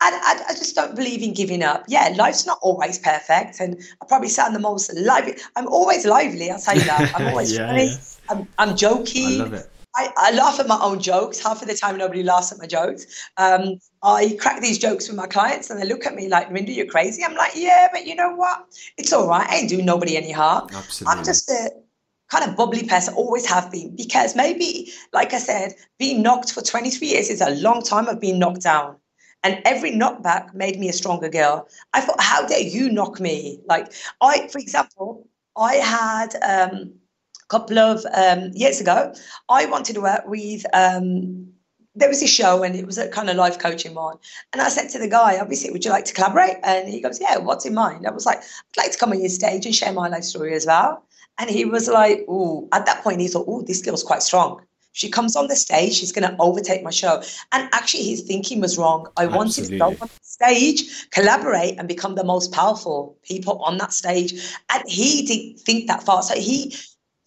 C: I, I, I just don't believe in giving up. Yeah, life's not always perfect. And I probably sound the most lively. I'm always lively, I'll tell you that. I'm always
B: Yeah,
C: funny.
B: yeah.
C: I'm, I'm joking.
B: I love it.
C: I, I laugh at my own jokes. Half of the time, nobody laughs at my jokes. Um, I crack these jokes with my clients, and they look at me like, "Minda, you're crazy." I'm like, "Yeah, but you know what? It's all right. I ain't doing nobody any harm.
B: Absolutely.
C: I'm just a kind of bubbly person. Always have been because maybe, like I said, being knocked for 23 years is a long time of being knocked down." And every knockback made me a stronger girl. I thought, how dare you knock me? Like I, for example, I had um, couple of um, years ago, I wanted to work with um, there was a show and it was a kind of life coaching one. And I said to the guy, obviously, would you like to collaborate? And he goes, yeah, what's in mind? I was like, I'd like to come on your stage and share my life story as well. And he was like, oh, at that point, he thought, oh, this girl's quite strong. She comes on the stage, she's going to overtake my show. And actually, his thinking was wrong. I Absolutely. wanted to go on the stage, collaborate, and become the most powerful people on that stage. And he didn't think that far. So he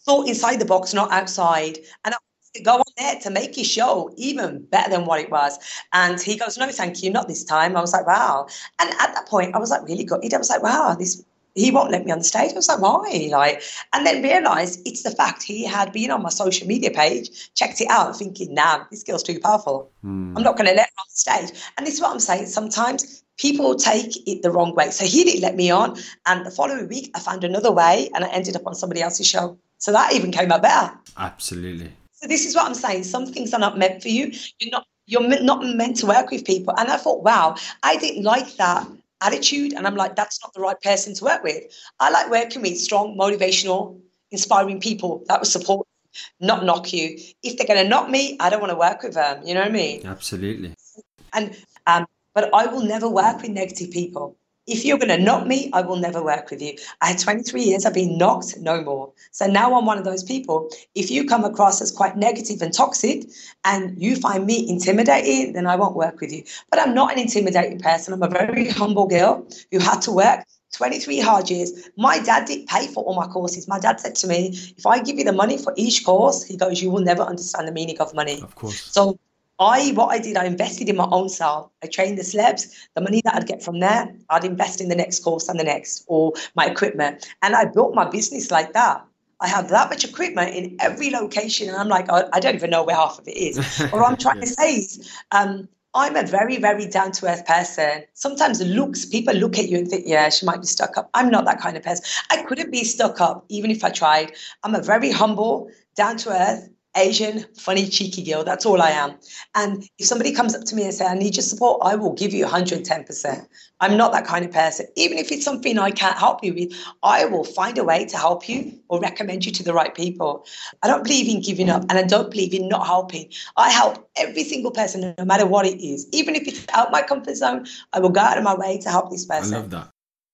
C: thought inside the box, not outside. And I to go on there to make his show even better than what it was. And he goes, No, thank you, not this time. I was like, Wow. And at that point, I was like, really good. I was like, Wow, this he won't let me on the stage. I was like, why? Like, and then realized it's the fact he had been on my social media page, checked it out, thinking, nah, this girl's too powerful. Mm. I'm not going to let her on the stage. And this is what I'm saying. Sometimes people take it the wrong way. So he didn't let me on. And the following week, I found another way and I ended up on somebody else's show. So that even came out better.
B: Absolutely.
C: So this is what I'm saying. Some things are not meant for you. You're not you're not meant to work with people. And I thought, wow, I didn't like that attitude. And I'm like, that's not the right person to work with. I like working with strong, motivational, inspiring people that will support, not knock you. If they're going to knock me, I don't want to work with them. You know what I mean?
B: Absolutely.
C: And um, but I will never work with negative people if you're going to knock me, I will never work with you. I had 23 years, I've been knocked, no more. So now I'm one of those people. If you come across as quite negative and toxic and you find me intimidating, then I won't work with you. But I'm not an intimidating person. I'm a very humble girl who had to work 23 hard years. My dad did pay for all my courses. My dad said to me, if I give you the money for each course, he goes, you will never understand the meaning of money.
B: Of course.
C: So I what I did, I invested in my own self. I trained the celebs. The money that I'd get from there, I'd invest in the next course and the next, or my equipment. And I built my business like that. I have that much equipment in every location, and I'm like, I, don't even know where half of it is. what I'm trying to say is, um, I'm a very, very down to earth person. Sometimes looks, people look at you and think, yeah, she might be stuck up. I'm not that kind of person. I couldn't be stuck up even if I tried. I'm a very humble, down to earth, Asian, funny, cheeky girl. That's all I am. And if somebody comes up to me and say, I need your support, I will give you 110%. I'm not that kind of person. Even if it's something I can't help you with, I will find a way to help you or recommend you to the right people. I don't believe in giving up and I don't believe in not helping. I help every single person, no matter what it is. Even if it's out my comfort zone, I will go out of my way to help this person.
B: I love that.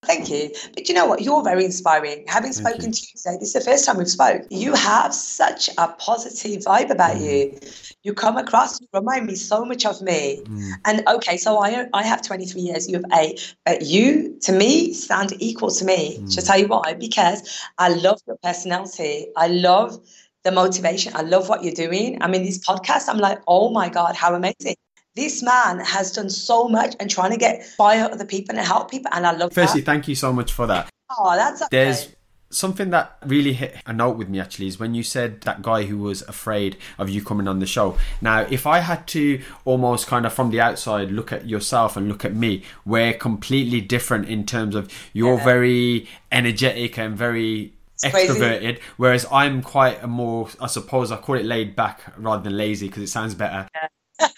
C: Thank you. But you know what? You're very inspiring. Having spoken to you today, this is the first time we've spoke. You have such a positive vibe about mm. you. You come across, you remind me so much of me. Mm. And okay, so I I have 23 years, you have eight, but you to me stand equal to me. Mm. Just tell you why? Because I love your personality. I love the motivation. I love what you're doing. I mean, this podcast, I'm like, oh my God, how amazing this man has done so much and trying to get fire other people and help people. And I love
B: Firstly,
C: that.
B: thank you so much for that.
C: Oh, that's okay.
B: There's something that really hit a note with me actually is when you said that guy who was afraid of you coming on the show. Now, if I had to almost kind of from the outside look at yourself and look at me, we're completely different in terms of you're yeah. very energetic and very it's extroverted, crazy. whereas I'm quite a more, I suppose I call it laid back rather than lazy because it sounds better. Yeah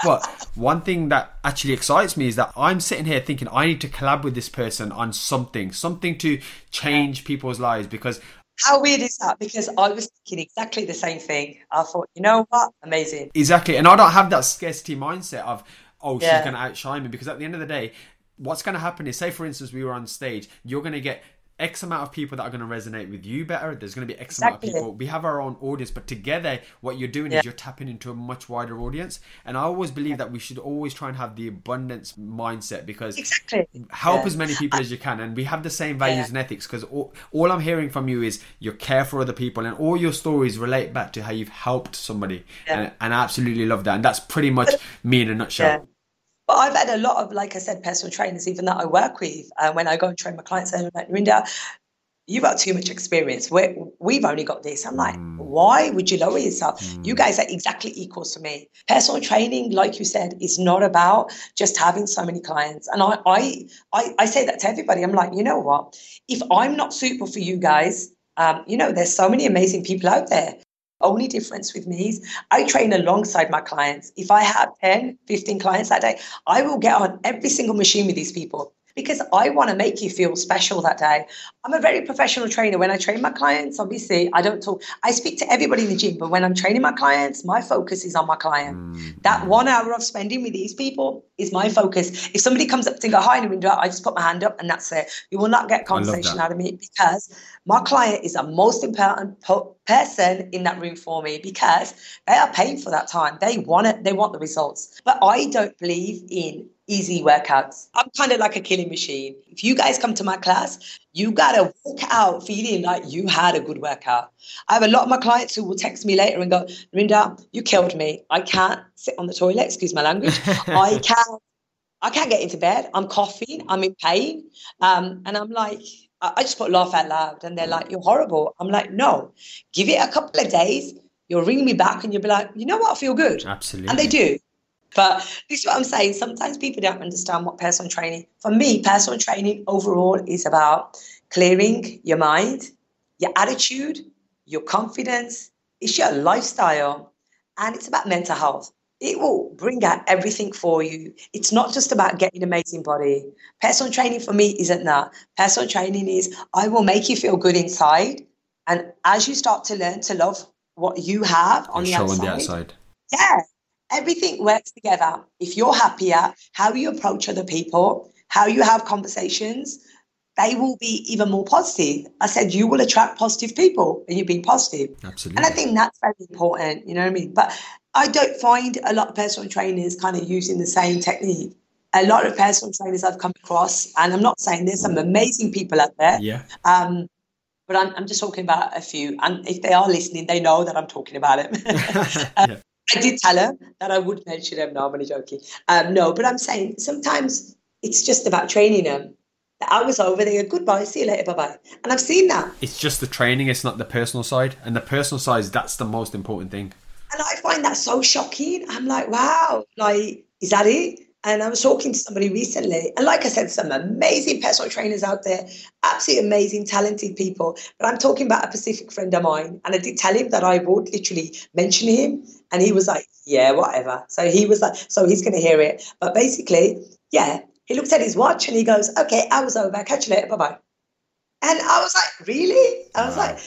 B: but one thing that actually excites me is that I'm sitting here thinking I need to collab with this person on something, something to change people's lives because
C: how weird is that? Because I was thinking exactly the same thing. I thought, you know what? Amazing.
B: Exactly. And I don't have that scarcity mindset of, oh, she's going to outshine me. Because at the end of the day, what's going to happen is, say, for instance, we were on stage, you're going to get X amount of people that are going to resonate with you better. There's going to be X exactly. amount of people. We have our own audience, but together, what you're doing yeah. is you're tapping into a much wider audience. And I always believe that we should always try and have the abundance mindset because
C: exactly.
B: help yeah. as many people as you can. And we have the same values yeah. and ethics because all, all, I'm hearing from you is you care for other people, and all your stories relate back to how you've helped somebody. And, and I absolutely love that. And that's pretty much me in a nutshell.
C: But I've had a lot of, like I said, personal trainers, even that I work with. Uh, when I go and train my clients, they're like, Narinder, you've got too much experience. we we've only got this. I'm like, mm. why would you lower yourself? Mm. You guys are exactly equal to me. Personal training, like you said, is not about just having so many clients. And I, I, I, I say that to everybody. I'm like, you know what? If I'm not suitable for you guys, um, you know, there's so many amazing people out there. Only difference with me is I train alongside my clients. If I have 10, 15 clients that day, I will get on every single machine with these people. Because I want to make you feel special that day. I'm a very professional trainer. When I train my clients, obviously, I don't talk, I speak to everybody in the gym, but when I'm training my clients, my focus is on my client. Mm-hmm. That one hour of spending with these people is my focus. If somebody comes up to go, Hi, Narinder, I just put my hand up and that's it. You will not get conversation out of me because my client is the most important person in that room for me because they are paying for that time. They want it, they want the results. But I don't believe in easy workouts. I'm kind of like a killing machine. If you guys come to my class, you gotta walk out feeling like you had a good workout. I have a lot of my clients who will text me later and go, Rinda, you killed me. I can't sit on the toilet, excuse my language. I can't I can't get into bed. I'm coughing. I'm in pain. Um, and I'm like, I just put laugh out loud and they're like, You're horrible. I'm like, No, give it a couple of days. You'll ring me back and you'll be like, You know what? I feel good.
B: Absolutely.
C: And they do. But this is what I'm saying. Sometimes people don't understand what personal training, for me, personal training overall is about clearing your mind, your attitude, your confidence, it's your lifestyle, and it's about mental health it will bring out everything for you. It's not just about getting an amazing body. Personal training for me isn't that. Personal training is I will make you feel good inside. And as you start to learn to love what you have on, the outside, on the outside, yeah, everything works together. If you're happier, how you approach other people, how you have conversations, they will be even more positive. I said you will attract positive people and you're being positive.
B: Absolutely.
C: And I think that's very important, you know what I mean? But I don't find a lot of personal trainers kind of using the same technique. A lot of personal trainers I've come across, and I'm not saying there's some amazing people out there.
B: Yeah.
C: Um, but I'm, I'm just talking about a few. And if they are listening, they know that I'm talking about it. um, yeah. I did tell her that I would mention them. No, I'm only joking. Um, no, but I'm saying sometimes it's just about training them. The hours over, they go, goodbye, see you later, bye bye. And I've seen that.
B: It's just the training, it's not the personal side. And the personal side, that's the most important thing.
C: And I find that so shocking. I'm like, wow, like, is that it? And I was talking to somebody recently, and like I said, some amazing personal trainers out there, absolutely amazing, talented people. But I'm talking about a Pacific friend of mine, and I did tell him that I would literally mention him, and he was like, "Yeah, whatever." So he was like, "So he's going to hear it." But basically, yeah, he looked at his watch and he goes, "Okay, I was over. Catch you later. Bye bye." And I was like, "Really?" I was wow. like,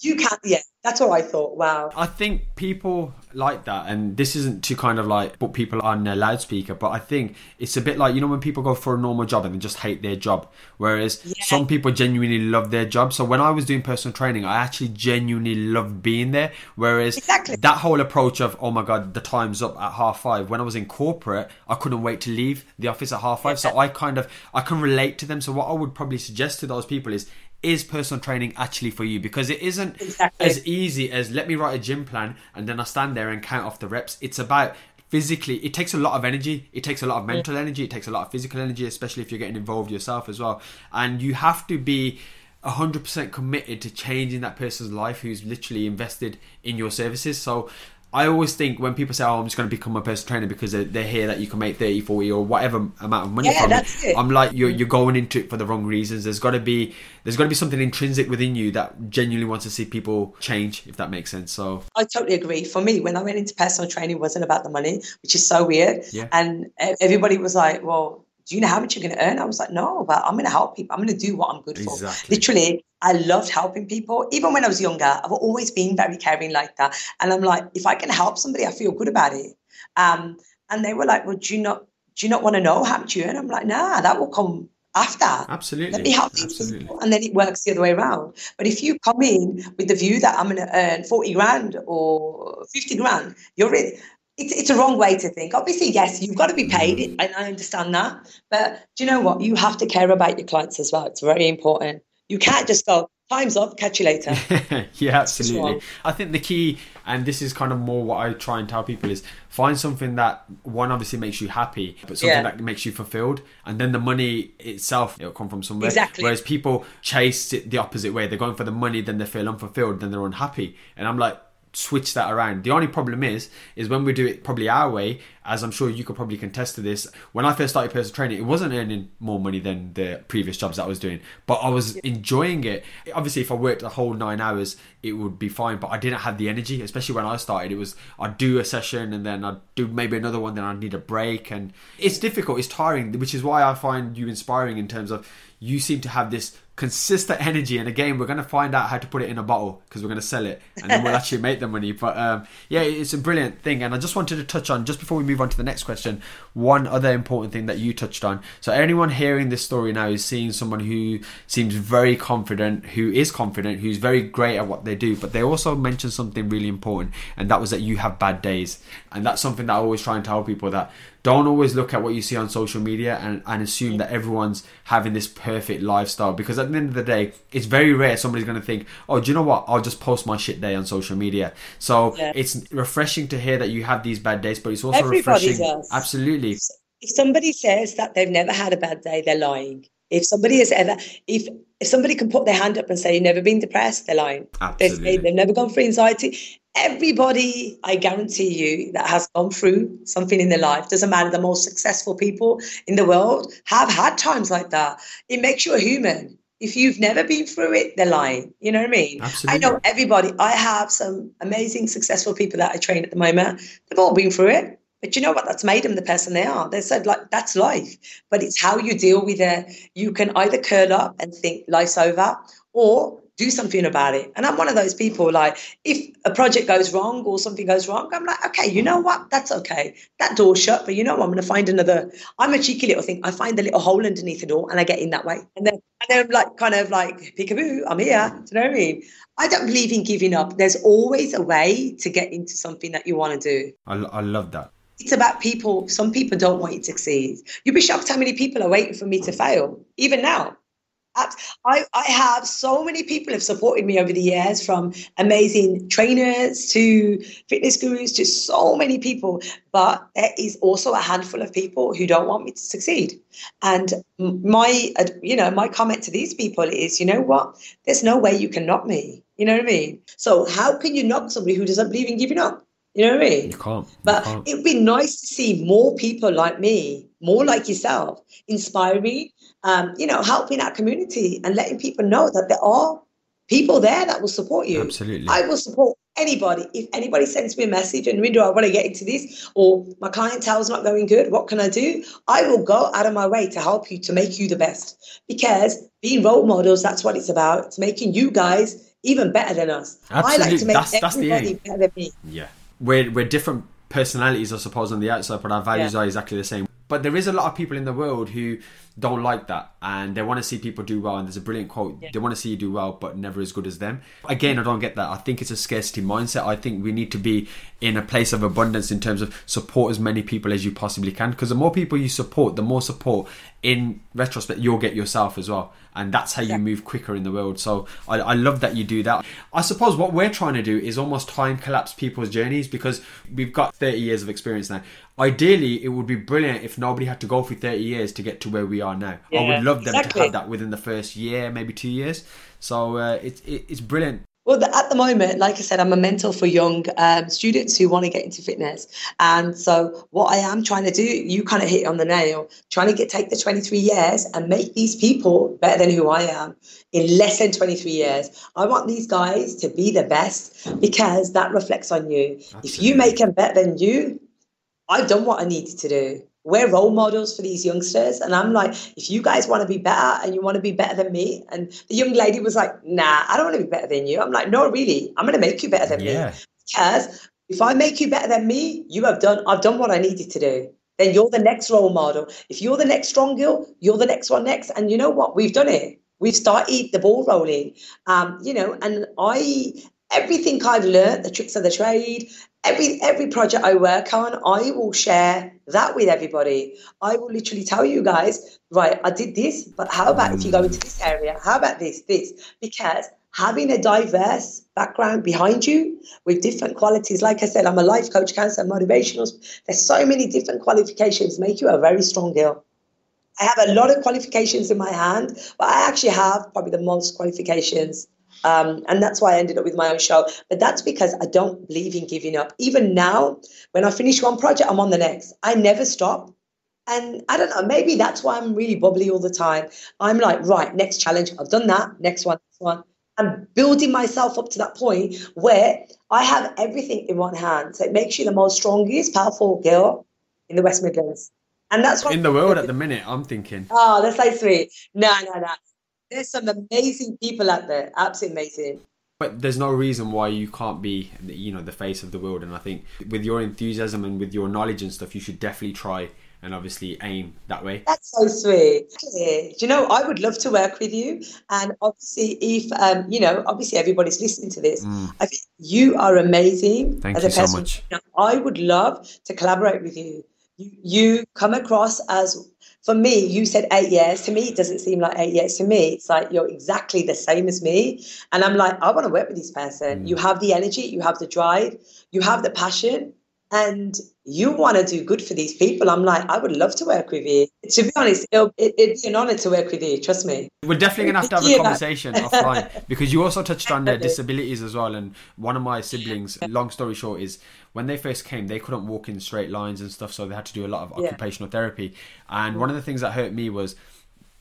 C: "You can't." Yeah, that's what I thought. Wow.
B: I think people like that, and this isn't to kind of like put people on a loudspeaker, but I think it's a bit like you know when people go for a normal job and they just hate their job, whereas yeah. some people genuinely love their job. So when I was doing personal training, I actually genuinely loved being there. Whereas
C: exactly.
B: that whole approach of oh my god, the time's up at half five. When I was in corporate, I couldn't wait to leave the office at half five. Yeah. So I kind of I can relate to them. So what I would probably suggest to those people is is personal training actually for you? Because it isn't exactly. as easy as let me write a gym plan and then I stand there and count off the reps. It's about physically it takes a lot of energy it takes a lot of mental yeah. energy it takes a lot of physical energy especially if you're getting involved yourself as well and you have to be 100% committed to changing that person's life who's literally invested in your services so I always think when people say, "Oh, I'm just going to become a personal trainer because they, they hear that you can make 30, 40 or whatever amount of money
C: yeah,
B: from
C: it,"
B: it. I'm like, you're you're going into it for the wrong reasons. There's got to be there's got to be something intrinsic within you that genuinely wants to see people change, if that makes sense. So
C: I totally agree. For me, when I went into personal training, it wasn't about the money, which is so weird.
B: Yeah.
C: And everybody was like, "Well." do you know how much you're going to earn? I was like, no, but I'm going to help people. I'm going to do what I'm good for.
B: Exactly.
C: Literally, I loved helping people. Even when I was younger, I've always been very caring like that. And I'm like, if I can help somebody, I feel good about it. Um, and they were like, well, do you not, do you not want to know how much you earn? I'm like, nah, that will come after.
B: Absolutely.
C: Let me help Absolutely. people. And then it works the other way around. But if you come in with the view that I'm going to earn 40 grand or 50 grand, you're really, it's, it's a wrong way to think. Obviously, yes, you've got to be paid, mm. and I understand that. But do you know what? You have to care about your clients as well. It's very important. You can't just go, time's up, catch you later.
B: yeah, absolutely. I think the key, and this is kind of more what I try and tell people, is find something that one obviously makes you happy, but something yeah. that makes you fulfilled, and then the money itself it'll come from somewhere.
C: Exactly.
B: Whereas people chase it the opposite way. They're going for the money, then they feel unfulfilled, then they're unhappy, and I'm like switch that around. The only problem is, is when we do it probably our way, as I'm sure you could probably contest to this. When I first started personal training, it wasn't earning more money than the previous jobs that I was doing, but I was enjoying it. Obviously, if I worked a whole nine hours, it would be fine, but I didn't have the energy, especially when I started. It was I'd do a session and then I'd do maybe another one, then I'd need a break, and it's difficult, it's tiring, which is why I find you inspiring in terms of you seem to have this consistent energy and again we're going to find out how to put it in a bottle because we're going to sell it and then we'll actually make the money. But um, yeah it's a brilliant thing and i just wanted to touch on just before we move on to the next question one other important thing that you touched on. So anyone hearing this story now is seeing someone who seems very confident who is confident who's very great at what they do but they also mentioned something really important and that was that you have bad days. And that's something that i always try and tell people that don't always look at what you see on social media and, and assume that everyone's having this perfect lifestyle because at the end of the day it's very rare somebody's going to think oh do you know what i'll just post my shit day on social media so yeah. it's refreshing to hear that you have these bad days but it's also Everybody refreshing does. absolutely
C: if somebody says that they've never had a bad day they're lying if somebody has ever if if somebody can put their hand up and say you've never been depressed they're lying Absolutely. they've never gone through anxiety everybody, I guarantee you, that has gone through something in their life, doesn't matter, the most successful people in the world have had times like that. It makes you a human. If you've never been through it, they're lying. You know what I mean? Absolutely. I know everybody. I have some amazing, successful people that I train at the moment. They've all been through it. But you know what? That's made them the person they are. They said, like, that's life. But it's how you deal with it. You can either curl up and think life's over, or do something about it. And I'm one of those people, like, if a project goes wrong or something goes wrong, I'm like, okay, you know what? That's okay. That door's shut, but you know what? I'm going to find another. I'm a cheeky little thing. I find the little hole underneath the door and I get in that way. And then, and then I'm like, kind of like, peekaboo, I'm here. Do you know what I mean? I don't believe in giving up. There's always a way to get into something that you want to do.
B: I, I love that.
C: It's about people. Some people don't want you to succeed. You'd be shocked how many people are waiting for me to fail, even now. I, I have so many people have supported me over the years from amazing trainers to fitness gurus to so many people. But there is also a handful of people who don't want me to succeed. And my you know my comment to these people is you know what? There's no way you can knock me. You know what i mean? So how can you knock somebody who doesn't believe in giving up? You know what I mean?
B: You can't. You
C: but
B: can't.
C: it would be nice to see more people like me, more like yourself, inspiring, um, you know, helping our community and letting people know that there are people there that will support you.
B: Absolutely.
C: I will support anybody. If anybody sends me a message and Rindo, I want to get into this, or my clientele's not going good, what can I do? I will go out of my way to help you to make you the best. Because being role models, that's what it's about. It's making you guys even better than us.
B: Absolutely.
C: I like to make
B: that's, that's
C: everybody better than me.
B: Yeah. We're, we're different personalities, I suppose, on the outside, but our values yeah. are exactly the same. But there is a lot of people in the world who don't like that and they want to see people do well and there's a brilliant quote yeah. they want to see you do well but never as good as them. Again i don't get that. I think it's a scarcity mindset. I think we need to be in a place of abundance in terms of support as many people as you possibly can because the more people you support the more support in retrospect you'll get yourself as well and that's how you move quicker in the world. So I, I love that you do that. I suppose what we're trying to do is almost time collapse people's journeys because we've got 30 years of experience now ideally it would be brilliant if nobody had to go through 30 years to get to where we are now. Yeah, I would love them exactly. to have that within the first year, maybe two years. So uh, it, it, it's brilliant.
C: Well, at the moment, like I said, I'm a mentor for young um, students who want to get into fitness. And so, what I am trying to do, you kind of hit on the nail, trying to get take the 23 years and make these people better than who I am in less than 23 years. I want these guys to be the best because that reflects on you. Absolutely. If you make them better than you, I've done what I needed to do we're role models for these youngsters. And I'm like, if you guys want to be better and you want to be better than me. And the young lady was like, nah, I don't want to be better than you. I'm like, no, really, I'm going to make you better than yeah. me. Because if I make you better than me, you have done, I've done what I needed to do. Then you're the next role model. If you're the next strong girl, you're the next one next. And you know what? We've done it. We've started the ball rolling. Um, you know, and I everything I've learned, the tricks of the trade, every every project I work on, I will share that with everybody. I will literally tell you guys, right, I did this, but how about if you go into this area? How about this, this? Because having a diverse background behind you with different qualities, like I said, I'm a life coach, counselor, motivational. There's so many different qualifications make you a very strong girl. I have a lot of qualifications in my hand, but I actually have probably the most qualifications Um, and that's why I ended up with my own show. But that's because I don't believe in giving up. Even now, when I finish one project, I'm on the next. I never stop. And I don't know, maybe that's why I'm really bubbly all the time. I'm like, right, next challenge. I've done that. Next one, next one. I'm building myself up to that point where I have everything in one hand. So it makes you the most strongest, powerful girl in the West Midlands. And that's what
B: in the world at the minute. I'm thinking.
C: Oh, that's so sweet. No, no, no. There's some amazing people out there. Absolutely amazing.
B: But there's no reason why you can't be, you know, the face of the world. And I think with your enthusiasm and with your knowledge and stuff, you should definitely try and obviously aim that way.
C: That's so sweet. Do you know, I would love to work with you. And obviously, if, um, you know, obviously everybody's listening to this, mm. I think you are amazing.
B: Thank you so much.
C: I would love to collaborate with you. You, you come across as for me, you said eight years. To me, it doesn't seem like eight years. To me, it's like you're exactly the same as me. And I'm like, I want to work with this person. Mm. You have the energy, you have the drive, you have the passion, and you want to do good for these people. I'm like, I would love to work with you. To be honest, it, would be an honor to work with you. Trust me.
B: We're definitely gonna have to have a conversation offline because you also touched on their disabilities as well. And one of my siblings, long story short, is when they first came, they couldn't walk in straight lines and stuff, so they had to do a lot of occupational yeah. therapy. And one of the things that hurt me was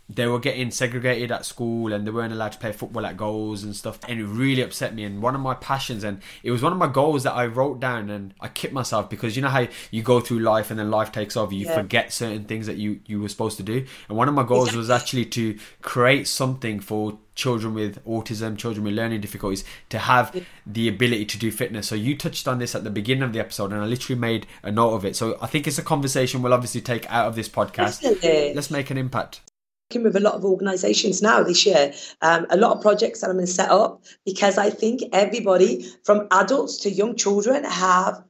B: they were getting segregated at school and they weren't allowed to play football at goals and stuff and it really upset me and one of my passions and it was one of my goals that I wrote down and I kicked myself because you know how you go through life and then life takes over you yeah. forget certain things that you you were supposed to do and one of my goals exactly. was actually to create something for children with autism children with learning difficulties to have the ability to do fitness. So you touched on this at the beginning of the episode and I literally made a note of it. So I think it's a conversation we'll obviously take out of this podcast. Let's make an impact
C: working with a lot of organizations now this year, um, a lot of projects that I'm going to set up because I think everybody from adults to young children have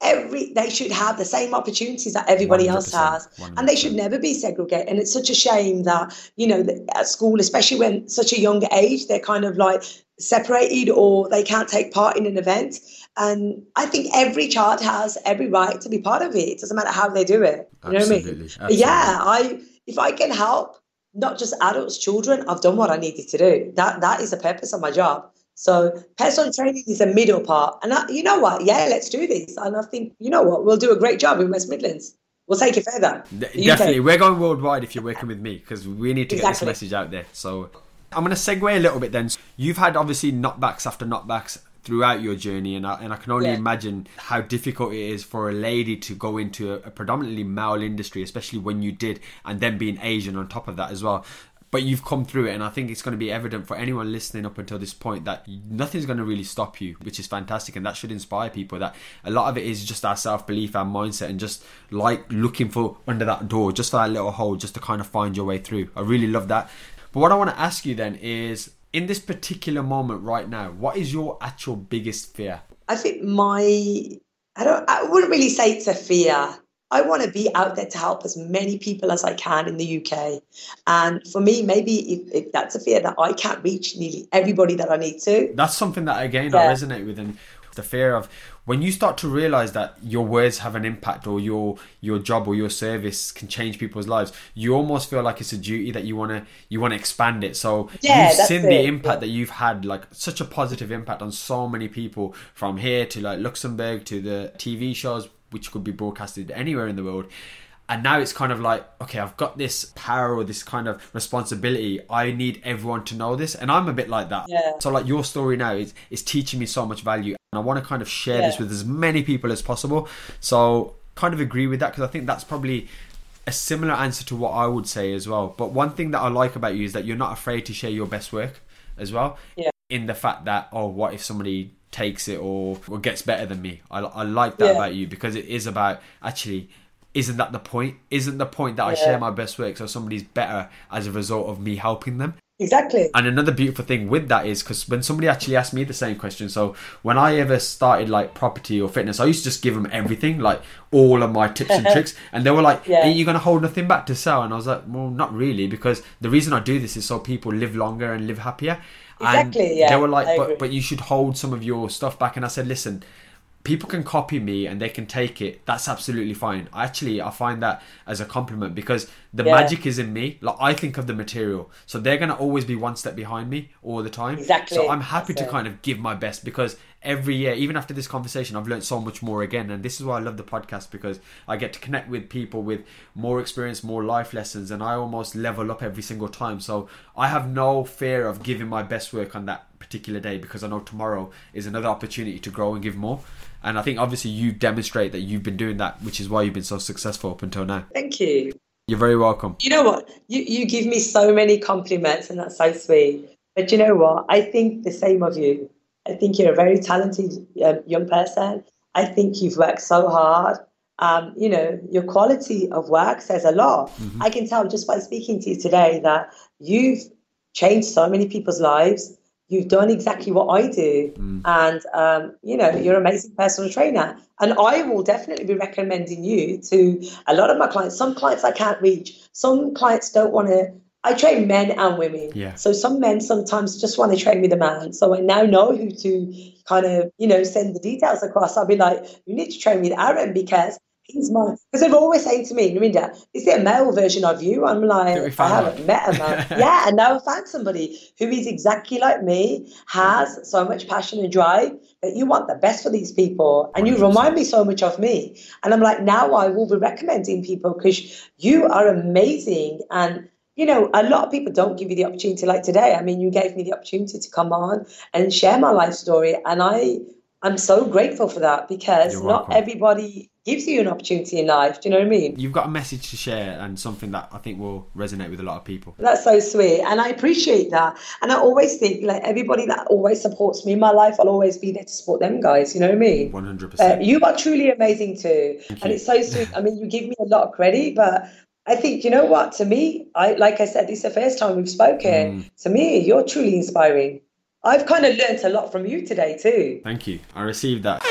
C: every they should have the same opportunities that everybody else has 100%. and they should never be segregated and it's such a shame that you know at school especially when such a young age they're kind of like separated or they can't take part in an event and i think every child has every right to be part of it it doesn't matter how they do it you know Absolutely. what i mean Absolutely. yeah i if i can help not just adults, children, I've done what I needed to do. That that is the purpose of my job. So personal training is a middle part. And I, you know what? Yeah, let's do this. And I think, you know what? We'll do a great job in West Midlands. We'll take it further.
B: Definitely. We're going worldwide if you're working with me because we need to exactly. get this message out there. So I'm going to segue a little bit then. You've had obviously knockbacks after knockbacks throughout your journey and I, and I can only yeah. imagine how difficult it is for a lady to go into a, a, predominantly male industry especially when you did and then being Asian on top of that as well. But you've come through it and I think it's going to be evident for anyone listening up until this point that nothing's going to really stop you which is fantastic and that should inspire people that a lot of it is just our self-belief our mindset and just like looking for under that door just for that little hole just to kind of find your way through. I really love that. But what I want to ask you then is in this particular moment right now, what is your actual biggest fear?
C: I think my I don't I wouldn't really say it's a fear. I want to be out there to help as many people as I can in the UK. And for me, maybe if, if that's a fear that I can't reach nearly everybody that I need to.
B: That's something that again yeah. I resonate with and the fear of when you start to realize that your words have an impact or your your job or your service can change people's lives you almost feel like it's a duty that you want to you want to expand it. So yeah, you've seen it. the impact that you've had like such a positive impact on so many people from here to like luxembourg to the tv shows which could be broadcasted anywhere in the world. And now it's kind of like okay i've got this power or this kind of responsibility. I need everyone to know this. And i'm a bit like that.
C: Yeah.
B: so like your story now is, is teaching me so much value and i want to kind of share yeah. this with as many people as possible so kind of agree with that because i think that's probably a similar answer to what i would say as well but one thing that i like about you is that you're not afraid to share your best work as well
C: yeah.
B: in the fact that oh what if somebody takes it or, or gets better than me i, I like that yeah. about you because it is about actually isn't that the point? Isn't the point that yeah. I share my best work so somebody's better as a result of me helping them?
C: Exactly.
B: And another beautiful thing with that is because when somebody actually asked me the same question, so when I ever started like property or fitness, I used to just give them everything, like all of my tips and tricks, and they were like, yeah. "Are you going to hold nothing back to sell?" And I was like, "Well, not really, because the reason I do this is so people live longer and live happier."
C: Exactly.
B: And
C: yeah.
B: They were like, "But but you should hold some of your stuff back," and I said, "Listen." People can copy me and they can take it that's absolutely fine. Actually i find that as a compliment because the
C: Yeah.
B: magic is in me. Like i think of the material. So they're going to always be one step behind me all the time.
C: Exactly.
B: so i'm happy
C: That's
B: to
C: it.
B: kind of give my best because every year even after this conversation i've learned so much more again. And this is why i love the podcast because i get to connect with people with more experience more life lessons and i almost level up every single time. So i have no fear of giving my best work on that particular day because i know tomorrow is another opportunity to grow and give more and i think obviously you demonstrate that you've been doing that which is why you've been so successful up until now
C: Thank you.
B: you're very welcome
C: You know what? You you give me so many compliments, and that's so sweet. But you know what? I think the same of you. I think you're a very talented um, young person. I think you've worked so hard. Um, you know, your quality of work says a lot. I can tell just by speaking to you today that you've changed so many people's lives. You've done exactly what I do, Mm. and um, you know you're an amazing personal trainer. And I will definitely be recommending you to a lot of my clients. Some clients I can't reach. Some clients don't want to. I train men and women.
B: Yeah.
C: So some men sometimes just want to train with a man. So I now know who to kind of you know send the details across. I'll be like, you need to train with Aaron because. He's my because they're always saying to me, Narinder, is there a male version of you? I'm like, I haven't
B: one."
C: met a man. yeah, and now I found somebody who is exactly like me, has so much passion and drive that you want the best for these people. And you
B: 100%.
C: remind me so much of me. And I'm like, now I will be recommending people because you are amazing. And, you know, a lot of people don't give you the opportunity like today. I mean, you gave me the opportunity to come on and share my life story. And I, I'm so grateful for that because not everybody gives you an opportunity in life. Do you know what I mean?
B: you've got a message to share and something that i think will resonate with a lot of people
C: That's so sweet. And I appreciate that. And I always think like everybody that always supports me in my life, I'll always be there to support them guys. You know what I mean?
B: 100%
C: Uh, you are truly amazing too. and
B: you.
C: it's so sweet. I mean, you give me a lot of credit, but I think, you know what, to me, I like I said, this is the first time we've spoken. To me, you're truly inspiring. I've kind of learnt a lot from you today too.
B: Thank you. I received that.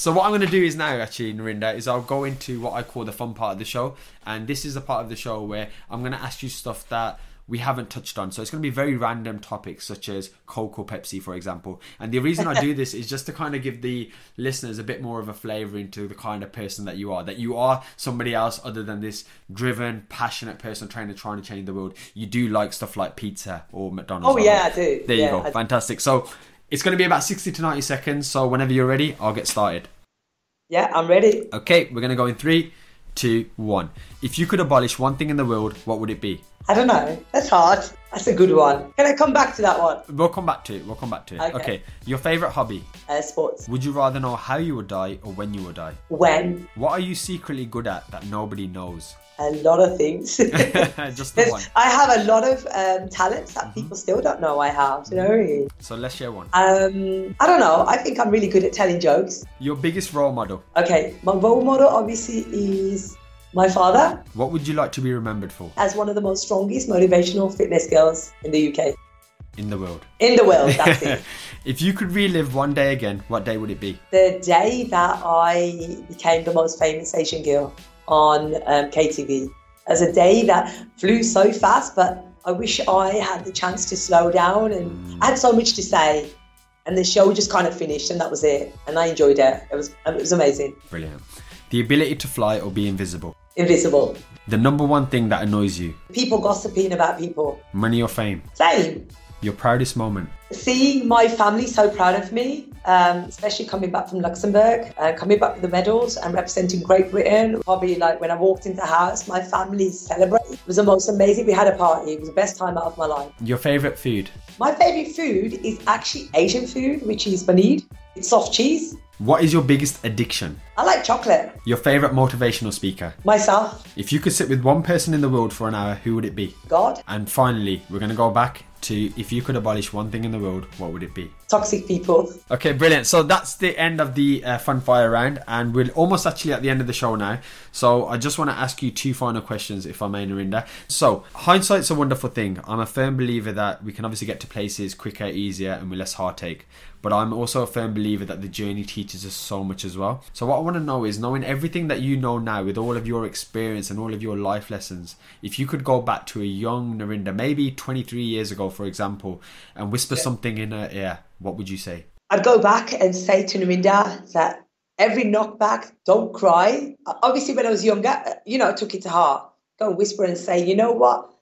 B: So what I'm going to do is now, actually, Narinder, is I'll go into what I call the fun part of the show, and this is the part of the show where I'm going to ask you stuff that we haven't touched on. So it's going to be very random topics, such as Coke or Pepsi, for example. And the reason I do this is just to kind of give the listeners a bit more of a flavour into the kind of person that you are. That you are somebody else other than this driven, passionate person trying to trying to change the world. You do like stuff like pizza or McDonald's.
C: Oh, yeah, I do.
B: There you go.
C: I.
B: Fantastic. So it's going to be about 60 to 90 seconds. So whenever you're ready, I'll get started.
C: Yeah, I'm ready.
B: Okay, we're going to go in three, two, one. If you could abolish one thing in the world, what would it be?
C: I don't know. That's hard. That's a good one. Can I come back to that one?
B: We'll come back to it. We'll come back to it.
C: Okay.
B: Okay. Your favorite hobby?
C: Uh, sports.
B: Would you rather know how you would die or when you would die?
C: When?
B: What are you secretly good at that nobody knows?
C: A lot of things.
B: Just the one.
C: I have a lot of um, talents that people still don't know I have. You know?
B: So let's share one.
C: Um, I don't know. I think I'm really good at telling jokes.
B: Your biggest role model?
C: Okay, my role model obviously is my father
B: What would you like to be remembered for
C: as one of the most strongest motivational fitness girls in the UK.
B: in the world?
C: In the world, that's it.
B: if you could relive one day again, what day would it be?
C: The day that I became the most famous Asian girl on um, KTV. As a day that flew so fast, but I wish I had the chance to slow down and I had so much to say. And the show just kind of finished and that was it. And I enjoyed it. It was it was amazing.
B: Brilliant. The ability to fly or be invisible.
C: Invisible.
B: The number one thing that annoys you.
C: People gossiping about people.
B: Money or fame.
C: Same.
B: Your proudest moment.
C: Seeing my family so proud of me, um, especially coming back from Luxembourg, uh, coming back with the medals and representing Great Britain. Probably like when I walked into the house, my family celebrated. It was the most amazing. We had a party. It was the best time out of my life.
B: Your favorite food.
C: My favorite food is actually Asian food, which is paneer. It's soft cheese.
B: What is your biggest addiction?
C: I like chocolate.
B: Your favorite motivational speaker.
C: Myself,
B: If you could sit with one person in the world for an hour, who would it be?
C: God,
B: And finally, we're going to go back to if you could abolish one thing in the world, what would it be?
C: Toxic people.
B: Okay, brilliant. So that's the end of the uh, fun fire round, and we're almost actually at the end of the show now. So I just want to ask you two final questions, if I may, Narinder. So hindsight's a wonderful thing. I'm a firm believer that we can obviously get to places quicker, easier, and with less heartache. But I'm also a firm believer that the journey teaches us so much as well. So what I want to know is, knowing everything that you know now, with all of your experience and all of your life lessons, if you could go back to a young Narinder, maybe 23 years ago, for example, and whisper something in her ear, what would you say?
C: I'd go back and say to Narinder that every knockback, don't cry. Obviously, when I was younger, you know, I took it to heart. Go and whisper and say, you know what?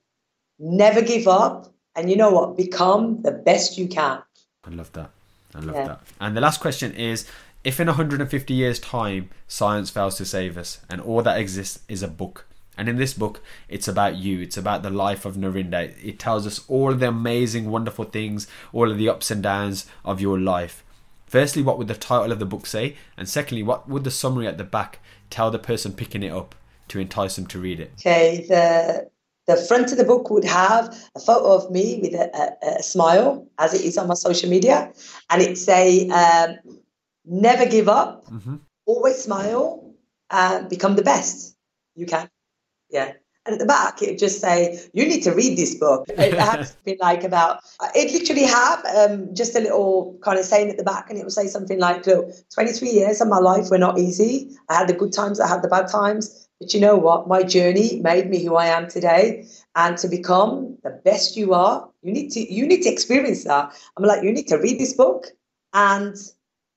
C: Never give up. And you know what? Become the best you can.
B: I love that. I love yeah. that. And the last question is if in 150 years' time science fails to save us and all that exists is a book, and in this book, it's about you. It's about the life of Narinder. It tells us all the amazing, wonderful things, all of the ups and downs of your life. Firstly, what would the title of the book say? And secondly, what would the summary at the back tell the person picking it up to entice them to read it?
C: Okay, the the front of the book would have a photo of me with a, a, a smile, as it is on my social media, and it'd say, um, "Never give up, mm-hmm. always smile, and become the best you can." Yeah. And at the back, it just say, you need to read this book. It had been like about, it literally have um, just a little kind of saying at the back, and it would say something like, look, 23 years of my life were not easy. I had the good times, I had the bad times. But you know what? My journey made me who I am today. And to become the best you are, you need to you need to experience that. I'm like, you need to read this book and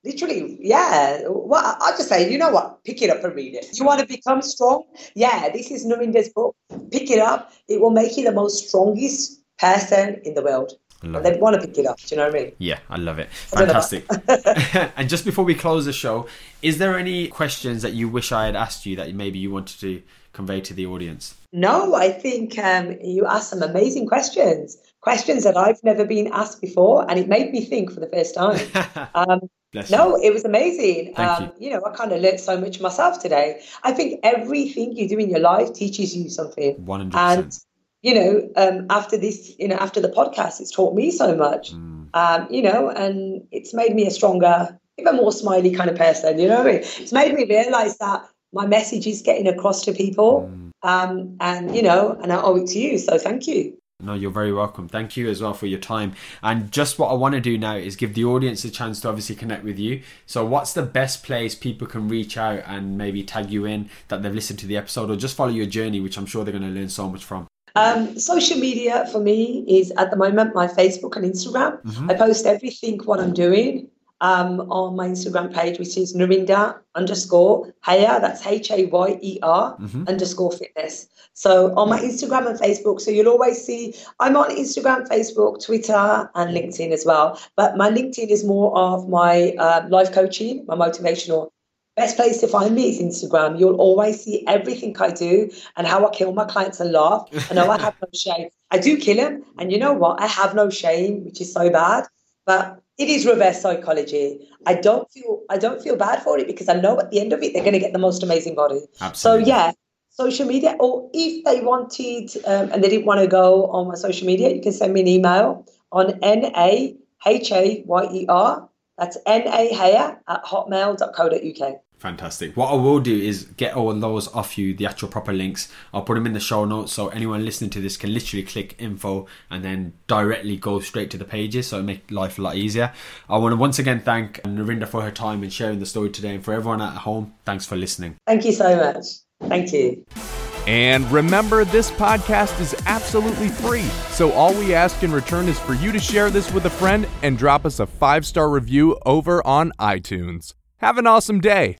C: literally, yeah. Well, I'll just say, you know what? Pick it up and read it. You want to become strong? Yeah, this is Narinder's book. Pick it up. It will make you the most strongest person in the world. They'd want to pick it up. Do you know what I mean?
B: Yeah, I love it. Fantastic. and just before we close the show, is there any questions that you wish I had asked you that maybe you wanted to convey to the audience?
C: No, I think um, you asked some amazing questions, questions that I've never been asked before, and it made me think for the first time. Um, no, it was amazing. Um, you. you. know, I kind of learned so much myself today. I think everything you do in your life teaches you something.
B: 100%.
C: And, you know, um, after this, you know, after the podcast, it's taught me so much, mm. um, you know, and it's made me a stronger, even more smiley kind of person. You know what I mean? It's made me realize that my message is getting across to people. Mm. Um, and, you know, and I owe it to you. So thank you.
B: No, you're very welcome. Thank you as well for your time. And just what I want to do now is give the audience a chance to obviously connect with you. So, what's the best place people can reach out and maybe tag you in that they've listened to the episode or just follow your journey, which I'm sure they're going to learn so much from?
C: Um, social media for me is at the moment my Facebook and Instagram. Mm-hmm. I post everything what I'm doing um, on my Instagram page, which is Narinder underscore Hayer. That's H A Y E R mm-hmm. underscore fitness. So on my Instagram and Facebook, so you'll always see I'm on Instagram, Facebook, Twitter, and LinkedIn as well. But my LinkedIn is more of my uh, life coaching, my motivational. Best place to find me is Instagram. You'll always see everything I do and how I kill my clients and laugh. I know I have no shame. I do kill them, and you know what? I have no shame, which is so bad. But it is reverse psychology. I don't feel I don't feel bad for it because I know at the end of it they're going to get the most amazing body.
B: Absolutely.
C: So yeah, social media, or if they wanted um, and they didn't want to go on my social media, you can send me an email on n a h a y e r. That's n a hayer at hotmail.co.uk.
B: Fantastic. What I will do is get all those off you, the actual proper links. I'll put them in the show notes so anyone listening to this can literally click info and then directly go straight to the pages so it make life a lot easier. I want to once again thank Narinder for her time and sharing the story today and for everyone at home, thanks for listening.
C: Thank you so much. Thank you.
A: And remember, this podcast is absolutely free. So all we ask in return is for you to share this with a friend and drop us a five star review over on iTunes. Have an awesome day.